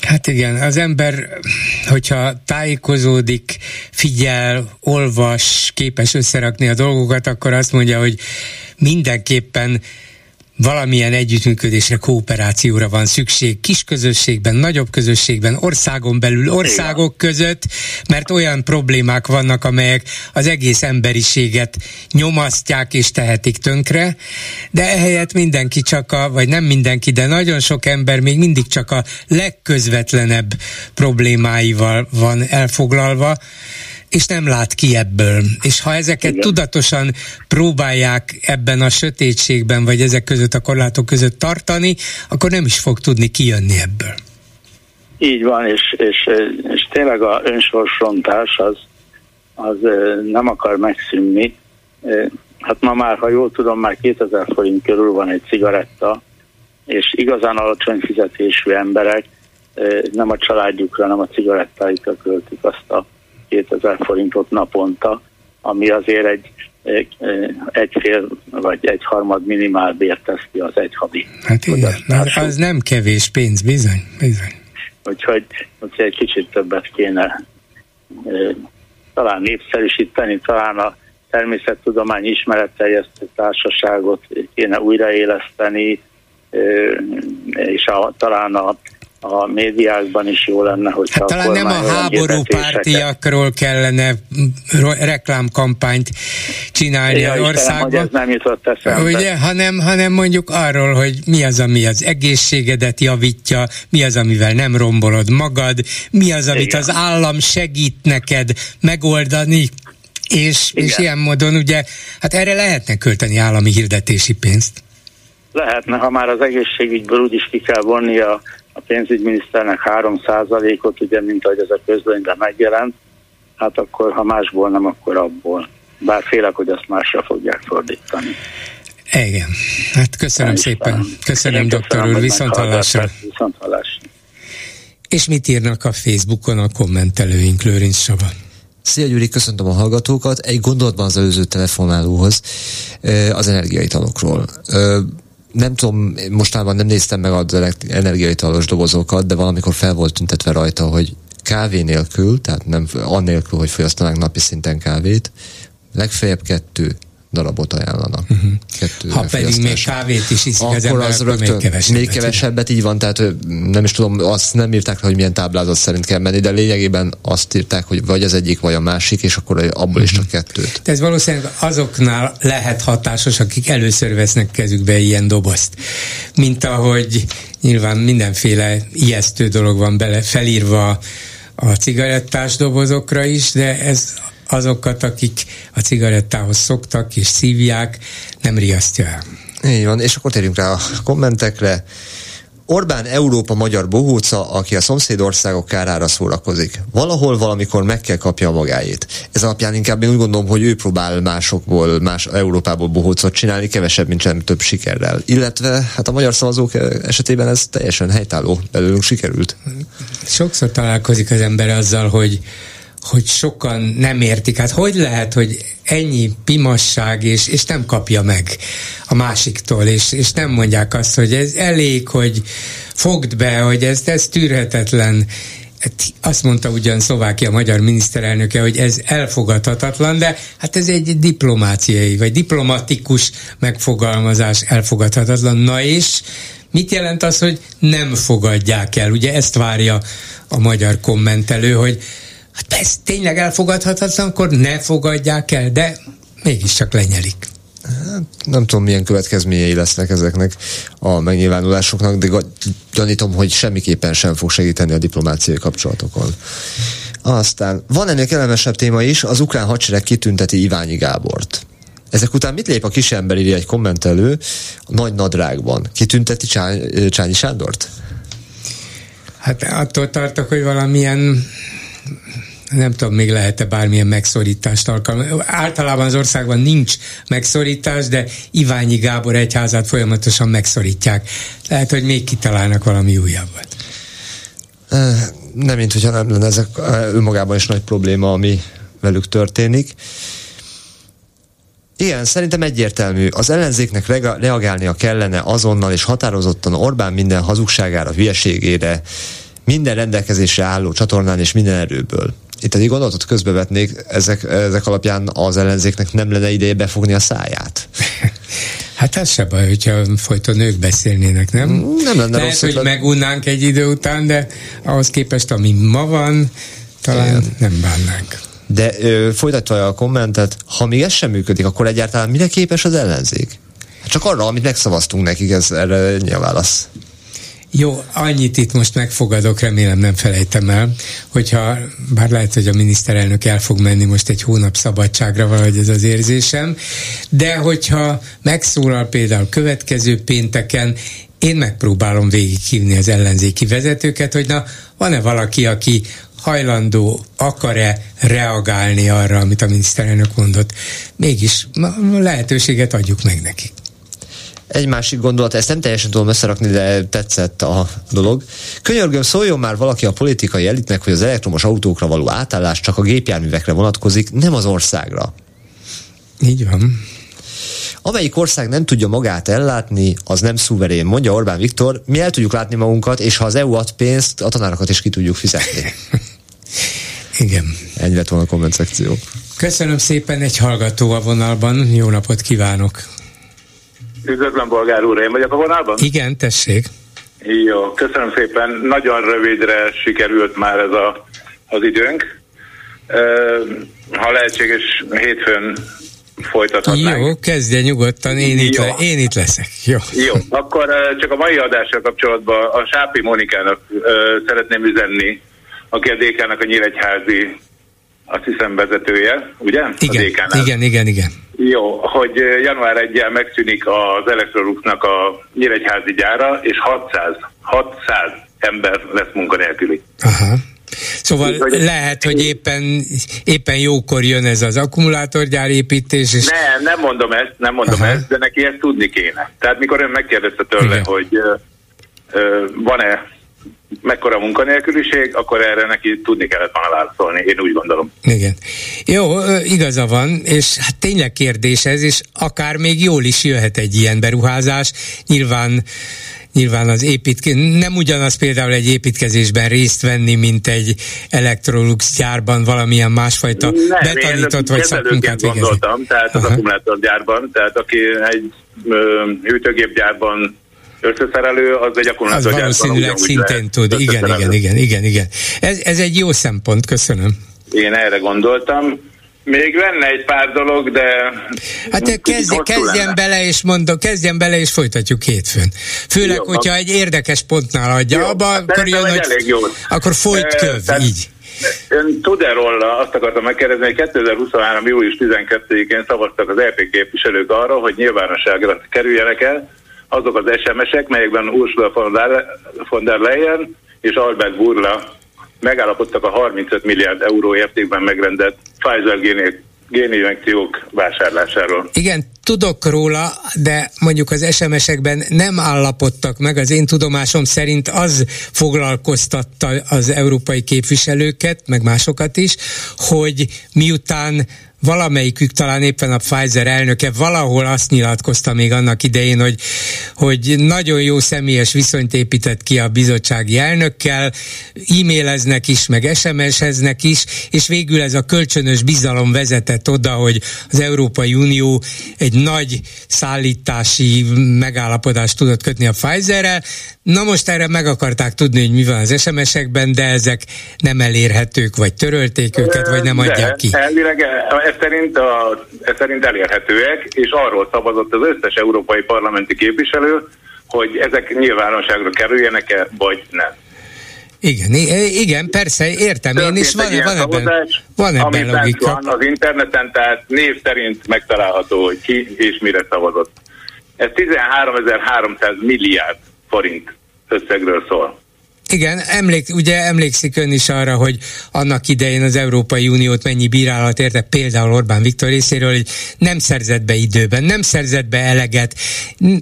Hát igen, az ember, hogyha tájékozódik, figyel, olvas, képes összerakni a dolgokat, akkor azt mondja, hogy mindenképpen valamilyen együttműködésre, kooperációra van szükség. Kis közösségben, nagyobb közösségben, országon belül, országok Igen. között, mert olyan problémák vannak, amelyek az egész emberiséget nyomasztják és tehetik tönkre, de ehelyett mindenki csak a, vagy nem mindenki, de nagyon sok ember még mindig csak a legközvetlenebb problémáival van elfoglalva, és nem lát ki ebből. És ha ezeket Igen. tudatosan próbálják ebben a sötétségben, vagy ezek között a korlátok között tartani, akkor nem is fog tudni kijönni ebből. Így van, és, és, és tényleg a önsorsrontás az, az nem akar megszűnni. Hát ma már, ha jól tudom, már 2000 forint körül van egy cigaretta, és igazán alacsony fizetésű emberek nem a családjukra, hanem a cigarettáikra költik azt a 2000 forintot naponta, ami azért egy egy fél vagy egy harmad minimál bért tesz ki az egy havi. Hát igen, az nem kevés pénz, bizony, bizony. Úgyhogy, úgyhogy egy kicsit többet kéne talán népszerűsíteni, talán a természettudomány ismeretteljesztő társaságot kéne újraéleszteni, és a, talán a a médiákban is jó lenne, hogy hát talán nem a háború pártiakról kellene reklámkampányt csinálni ja, az országban. Istenem, ez nem jutott eszembe. Ugye, hanem, hanem mondjuk arról, hogy mi az, ami az egészségedet javítja, mi az, amivel nem rombolod magad, mi az, amit Igen. az állam segít neked megoldani, és, és ilyen módon ugye, hát erre lehetne költeni állami hirdetési pénzt. Lehetne, ha már az egészségügyből úgyis ki kell vonni a a pénzügyminiszternek 3%-ot, ugye, mint ahogy ez a közlönyben megjelent, hát akkor, ha másból nem, akkor abból. Bár félek, hogy azt másra fogják fordítani. Igen. Hát köszönöm Nem szépen. Köszönöm, Én doktor úr. Viszont hallásra. Viszont hallásra. És mit írnak a Facebookon a kommentelőink, Lőrinc Saba? Szia Gyuri, köszöntöm a hallgatókat. Egy gondolatban az előző telefonálóhoz az energiaitalokról nem tudom, mostában nem néztem meg az energiaitalos dobozokat, de valamikor fel volt tüntetve rajta, hogy kávé nélkül, tehát nem annélkül, hogy fogyasztanánk napi szinten kávét, legfeljebb kettő darabot ajánlanak. Uh-huh. Kettő ha pedig még kávét is iszik az ember, az rögtön, még kevesebbet. Még kevesebbet, így van, tehát nem is tudom, azt nem írták hogy milyen táblázat szerint kell menni, de lényegében azt írták, hogy vagy az egyik, vagy a másik, és akkor abból uh-huh. is csak kettőt. De ez valószínűleg azoknál lehet hatásos, akik először vesznek kezükbe ilyen dobozt. Mint ahogy nyilván mindenféle ijesztő dolog van bele felírva a cigarettás dobozokra is, de ez azokat, akik a cigarettához szoktak és szívják, nem riasztja el. Így van, és akkor térjünk rá a kommentekre. Orbán Európa magyar bohóca, aki a szomszédországok kárára szórakozik. Valahol valamikor meg kell kapja magáét. Ez alapján inkább én úgy gondolom, hogy ő próbál másokból, más Európából bohócot csinálni, kevesebb, mint sem több sikerrel. Illetve hát a magyar szavazók esetében ez teljesen helytálló, belőlünk sikerült. Sokszor találkozik az ember azzal, hogy hogy sokan nem értik. Hát hogy lehet, hogy ennyi pimasság, és, és nem kapja meg a másiktól, és, és nem mondják azt, hogy ez elég, hogy fogd be, hogy ez, ez tűrhetetlen. Hát azt mondta ugyan Szlovákia magyar miniszterelnöke, hogy ez elfogadhatatlan, de hát ez egy diplomáciai, vagy diplomatikus megfogalmazás elfogadhatatlan. Na és mit jelent az, hogy nem fogadják el? Ugye ezt várja a magyar kommentelő, hogy hát ez tényleg elfogadhatatlan, akkor ne fogadják el, de mégiscsak lenyelik. Hát, nem tudom, milyen következményei lesznek ezeknek a megnyilvánulásoknak, de gyanítom, hogy semmiképpen sem fog segíteni a diplomáciai kapcsolatokon. Aztán van ennél kellemesebb téma is, az ukrán hadsereg kitünteti Iványi Gábort. Ezek után mit lép a kisember, írja egy kommentelő, a nagy nadrágban? Kitünteti Csányi Sándort? Hát attól tartok, hogy valamilyen nem tudom, még lehet-e bármilyen megszorítást alkalmazni. Általában az országban nincs megszorítás, de Iványi Gábor egyházát folyamatosan megszorítják. Lehet, hogy még kitalálnak valami újabbat. Nem, mint hogyha nem lenne ezek önmagában is nagy probléma, ami velük történik. Igen, szerintem egyértelmű. Az ellenzéknek reagálnia kellene azonnal és határozottan Orbán minden hazugságára, hülyeségére, minden rendelkezésre álló csatornán és minden erőből itt egy gondolatot közbevetnék, ezek, ezek alapján az ellenzéknek nem lenne ideje befogni a száját. [LAUGHS] Hát ez se baj, hogyha folyton nők beszélnének, nem? Nem lenne Lehet, rossz, hogy megunnánk egy idő után, de ahhoz képest, ami ma van, talán Igen. nem bánnánk. De ö, folytatva a kommentet, ha még ez sem működik, akkor egyáltalán mire képes az ellenzék? Csak arra, amit megszavaztunk nekik, ez erre nyilván válasz. Jó, annyit itt most megfogadok, remélem nem felejtem el, hogyha, bár lehet, hogy a miniszterelnök el fog menni most egy hónap szabadságra, valahogy ez az érzésem, de hogyha megszólal például következő pénteken, én megpróbálom végighívni az ellenzéki vezetőket, hogy na, van-e valaki, aki hajlandó, akar-e reagálni arra, amit a miniszterelnök mondott. Mégis lehetőséget adjuk meg nekik. Egy másik gondolat, ezt nem teljesen tudom összerakni, de tetszett a dolog. Könyörgöm, szóljon már valaki a politikai elitnek, hogy az elektromos autókra való átállás csak a gépjárművekre vonatkozik, nem az országra. Így van. Amelyik ország nem tudja magát ellátni, az nem szuverén, mondja Orbán Viktor. Mi el tudjuk látni magunkat, és ha az EU ad pénzt, a tanárokat is ki tudjuk fizetni. [LAUGHS] Igen. Ennyi lett volna a komment szekció. Köszönöm szépen, egy hallgató a vonalban. Jó napot kívánok! Üdvözlöm, bolgár úr, én vagyok a vonalban? Igen, tessék. Jó, köszönöm szépen. Nagyon rövidre sikerült már ez a, az időnk. Ha lehetséges, hétfőn folytathatnánk. Jó, kezdje nyugodtan, én, itt, le, én itt leszek. Jó. Jó, akkor csak a mai adással kapcsolatban a Sápi Monikának szeretném üzenni, aki a DK-nak a Nyíregyházi azt hiszem vezetője, ugye? Igen, igen, igen, igen. Jó, hogy január 1 megszűnik az Electroluxnak a Nyíregyházi gyára, és 600, 600 ember lesz munkanélküli. Aha. Szóval hogy lehet, hogy éppen, éppen jókor jön ez az akkumulátorgyár építés, és... Nem, nem mondom ezt, nem mondom Aha. ezt, de neki ezt tudni kéne. Tehát mikor ön megkérdezte tőle, Igen. hogy uh, uh, van-e mekkora munkanélküliség, akkor erre neki tudni kellett volna válaszolni, én úgy gondolom. Igen. Jó, igaza van, és hát tényleg kérdés ez, és akár még jól is jöhet egy ilyen beruházás. Nyilván nyilván az építkezés, nem ugyanaz például egy építkezésben részt venni, mint egy Electrolux gyárban valamilyen másfajta nem, betanított vagy szakmunkát végezni. gondoltam, tehát az akkumulátorgyárban, tehát aki egy hűtőgépgyárban összeszerelő, az egy akkumulátorgyárban. Az valószínűleg szintén tud, igen, igen, igen, igen, igen. Ez, ez egy jó szempont, köszönöm. Én erre gondoltam. Még lenne egy pár dolog, de... Hát kezd, kezdjen bele, és mondom, kezdjen bele, és folytatjuk hétfőn. Főleg, jó, hogyha egy érdekes pontnál adja, jó, abba, hát akkor jön, hogy, elég jó. akkor folyt köv, e, így. Ön tud-e róla, azt akartam megkérdezni, hogy 2023. július 12-én szavaztak az EP képviselők arra, hogy nyilvánosságra kerüljenek el azok az SMS-ek, melyekben Ursula von der Leyen és Albert Burla megállapodtak a 35 milliárd euró értékben megrendelt Pfizer géninjekciók vásárlásáról. Igen, tudok róla, de mondjuk az SMS-ekben nem állapodtak meg. Az én tudomásom szerint az foglalkoztatta az európai képviselőket, meg másokat is, hogy miután valamelyikük talán éppen a Pfizer elnöke valahol azt nyilatkozta még annak idején, hogy, hogy nagyon jó személyes viszonyt épített ki a bizottsági elnökkel, e-maileznek is, meg SMS-eznek is, és végül ez a kölcsönös bizalom vezetett oda, hogy az Európai Unió egy nagy szállítási megállapodást tudott kötni a Pfizerrel. Na most erre meg akarták tudni, hogy mi van az SMS-ekben, de ezek nem elérhetők, vagy törölték őket, vagy nem adják ki. Elvileg ez szerint, a, ez szerint elérhetőek, és arról szavazott az összes európai parlamenti képviselő, hogy ezek nyilvánosságra kerüljenek-e, vagy nem. Igen, igen, persze, értem én, és van, van ebben, van ebben logika. Van az interneten, tehát név szerint megtalálható, hogy ki és mire szavazott. Ez 13.300 milliárd forint összegről szól. Igen, emlék, ugye emlékszik ön is arra, hogy annak idején az Európai Uniót mennyi bírálat érte például Orbán Viktor részéről, hogy nem szerzett be időben, nem szerzett be eleget,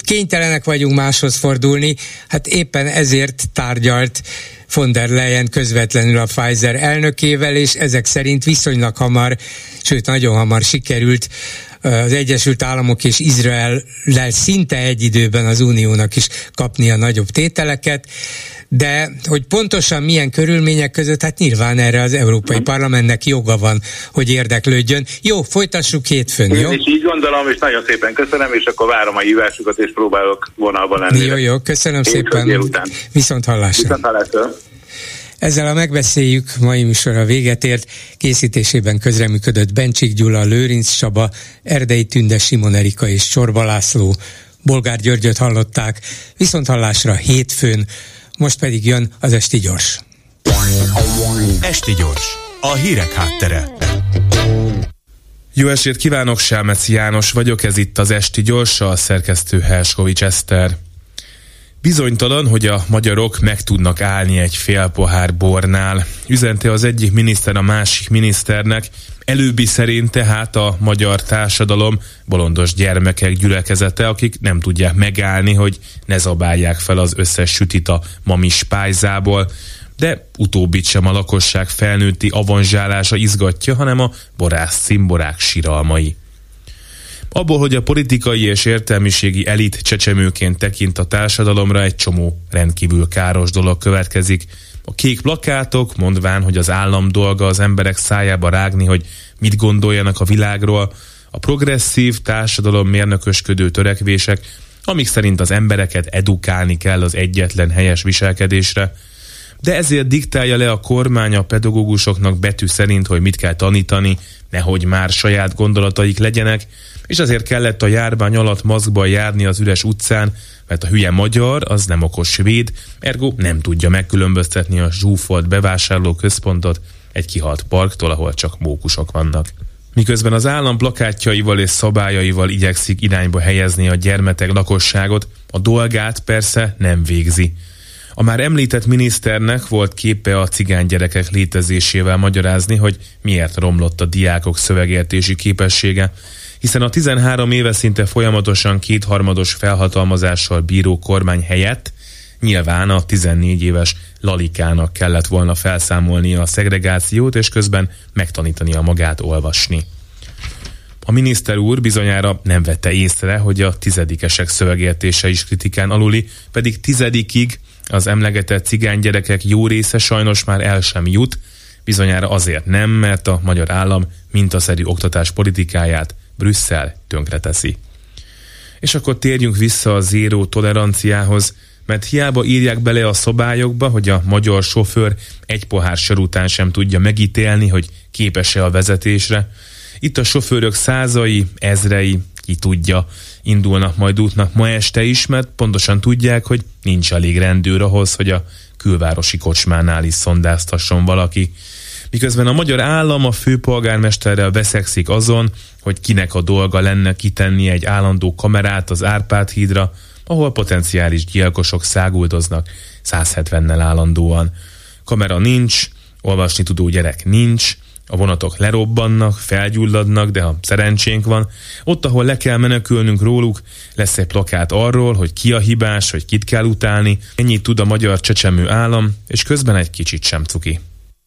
kénytelenek vagyunk máshoz fordulni, hát éppen ezért tárgyalt von der Leyen közvetlenül a Pfizer elnökével, és ezek szerint viszonylag hamar, sőt nagyon hamar sikerült az Egyesült Államok és Izrael szinte egy időben az Uniónak is kapni a nagyobb tételeket de hogy pontosan milyen körülmények között, hát nyilván erre az Európai Parlamentnek joga van, hogy érdeklődjön. Jó, folytassuk hétfőn, Én jó? is így gondolom, és nagyon szépen köszönöm, és akkor várom a hívásukat, és próbálok vonalban lenni. Jó, jó, köszönöm szépen. Viszont hallásra. Viszont hallásra. Ezzel a megbeszéljük mai műsor a véget ért. Készítésében közreműködött Bencsik Gyula, Lőrinc Csaba, Erdei Tünde, Simon Erika és Csorba László. Bolgár Györgyöt hallották. Viszont hallásra hétfőn most pedig jön az Esti Gyors. Esti Gyors, a hírek háttere. Jó estét kívánok, Selmeci János vagyok, ez itt az Esti Gyors, a szerkesztő Herskovics Eszter. Bizonytalan, hogy a magyarok meg tudnak állni egy fél pohár bornál. Üzente az egyik miniszter a másik miniszternek, előbbi szerint tehát a magyar társadalom bolondos gyermekek gyülekezete, akik nem tudják megállni, hogy ne zabálják fel az összes sütit a mamis pályzából, de utóbbit sem a lakosság felnőtti avanzsálása izgatja, hanem a borász cimborák siralmai. Abból, hogy a politikai és értelmiségi elit csecsemőként tekint a társadalomra, egy csomó rendkívül káros dolog következik. A kék plakátok, mondván, hogy az állam dolga az emberek szájába rágni, hogy mit gondoljanak a világról, a progresszív társadalom mérnökösködő törekvések, amik szerint az embereket edukálni kell az egyetlen helyes viselkedésre, de ezért diktálja le a kormány a pedagógusoknak betű szerint, hogy mit kell tanítani, nehogy már saját gondolataik legyenek, és azért kellett a járvány alatt maszkban járni az üres utcán, mert a hülye magyar az nem okos svéd, ergo nem tudja megkülönböztetni a zsúfolt bevásárló központot egy kihalt parktól, ahol csak mókusok vannak. Miközben az állam plakátjaival és szabályaival igyekszik irányba helyezni a gyermetek lakosságot, a dolgát persze nem végzi. A már említett miniszternek volt képe a cigány gyerekek létezésével magyarázni, hogy miért romlott a diákok szövegértési képessége, hiszen a 13 éve szinte folyamatosan kétharmados felhatalmazással bíró kormány helyett Nyilván a 14 éves Lalikának kellett volna felszámolnia a szegregációt, és közben megtanítania magát olvasni. A miniszter úr bizonyára nem vette észre, hogy a tizedikesek szövegértése is kritikán aluli, pedig tizedikig az emlegetett cigánygyerekek jó része sajnos már el sem jut, bizonyára azért nem, mert a magyar állam mintaszerű oktatás politikáját Brüsszel tönkreteszi. És akkor térjünk vissza a zéró toleranciához, mert hiába írják bele a szobályokba, hogy a magyar sofőr egy pohár sör után sem tudja megítélni, hogy képes-e a vezetésre. Itt a sofőrök százai, ezrei, ki tudja, indulnak majd útnak ma este is, mert pontosan tudják, hogy nincs elég rendőr ahhoz, hogy a külvárosi kocsmánál is szondáztasson valaki. Miközben a magyar állam a főpolgármesterrel veszekszik azon, hogy kinek a dolga lenne kitenni egy állandó kamerát az Árpád hídra, ahol potenciális gyilkosok száguldoznak 170-nel állandóan. Kamera nincs, olvasni tudó gyerek nincs, a vonatok lerobbannak, felgyulladnak, de ha szerencsénk van, ott, ahol le kell menekülnünk róluk, lesz egy plakát arról, hogy ki a hibás, hogy kit kell utálni, ennyit tud a magyar csecsemő állam, és közben egy kicsit sem cuki.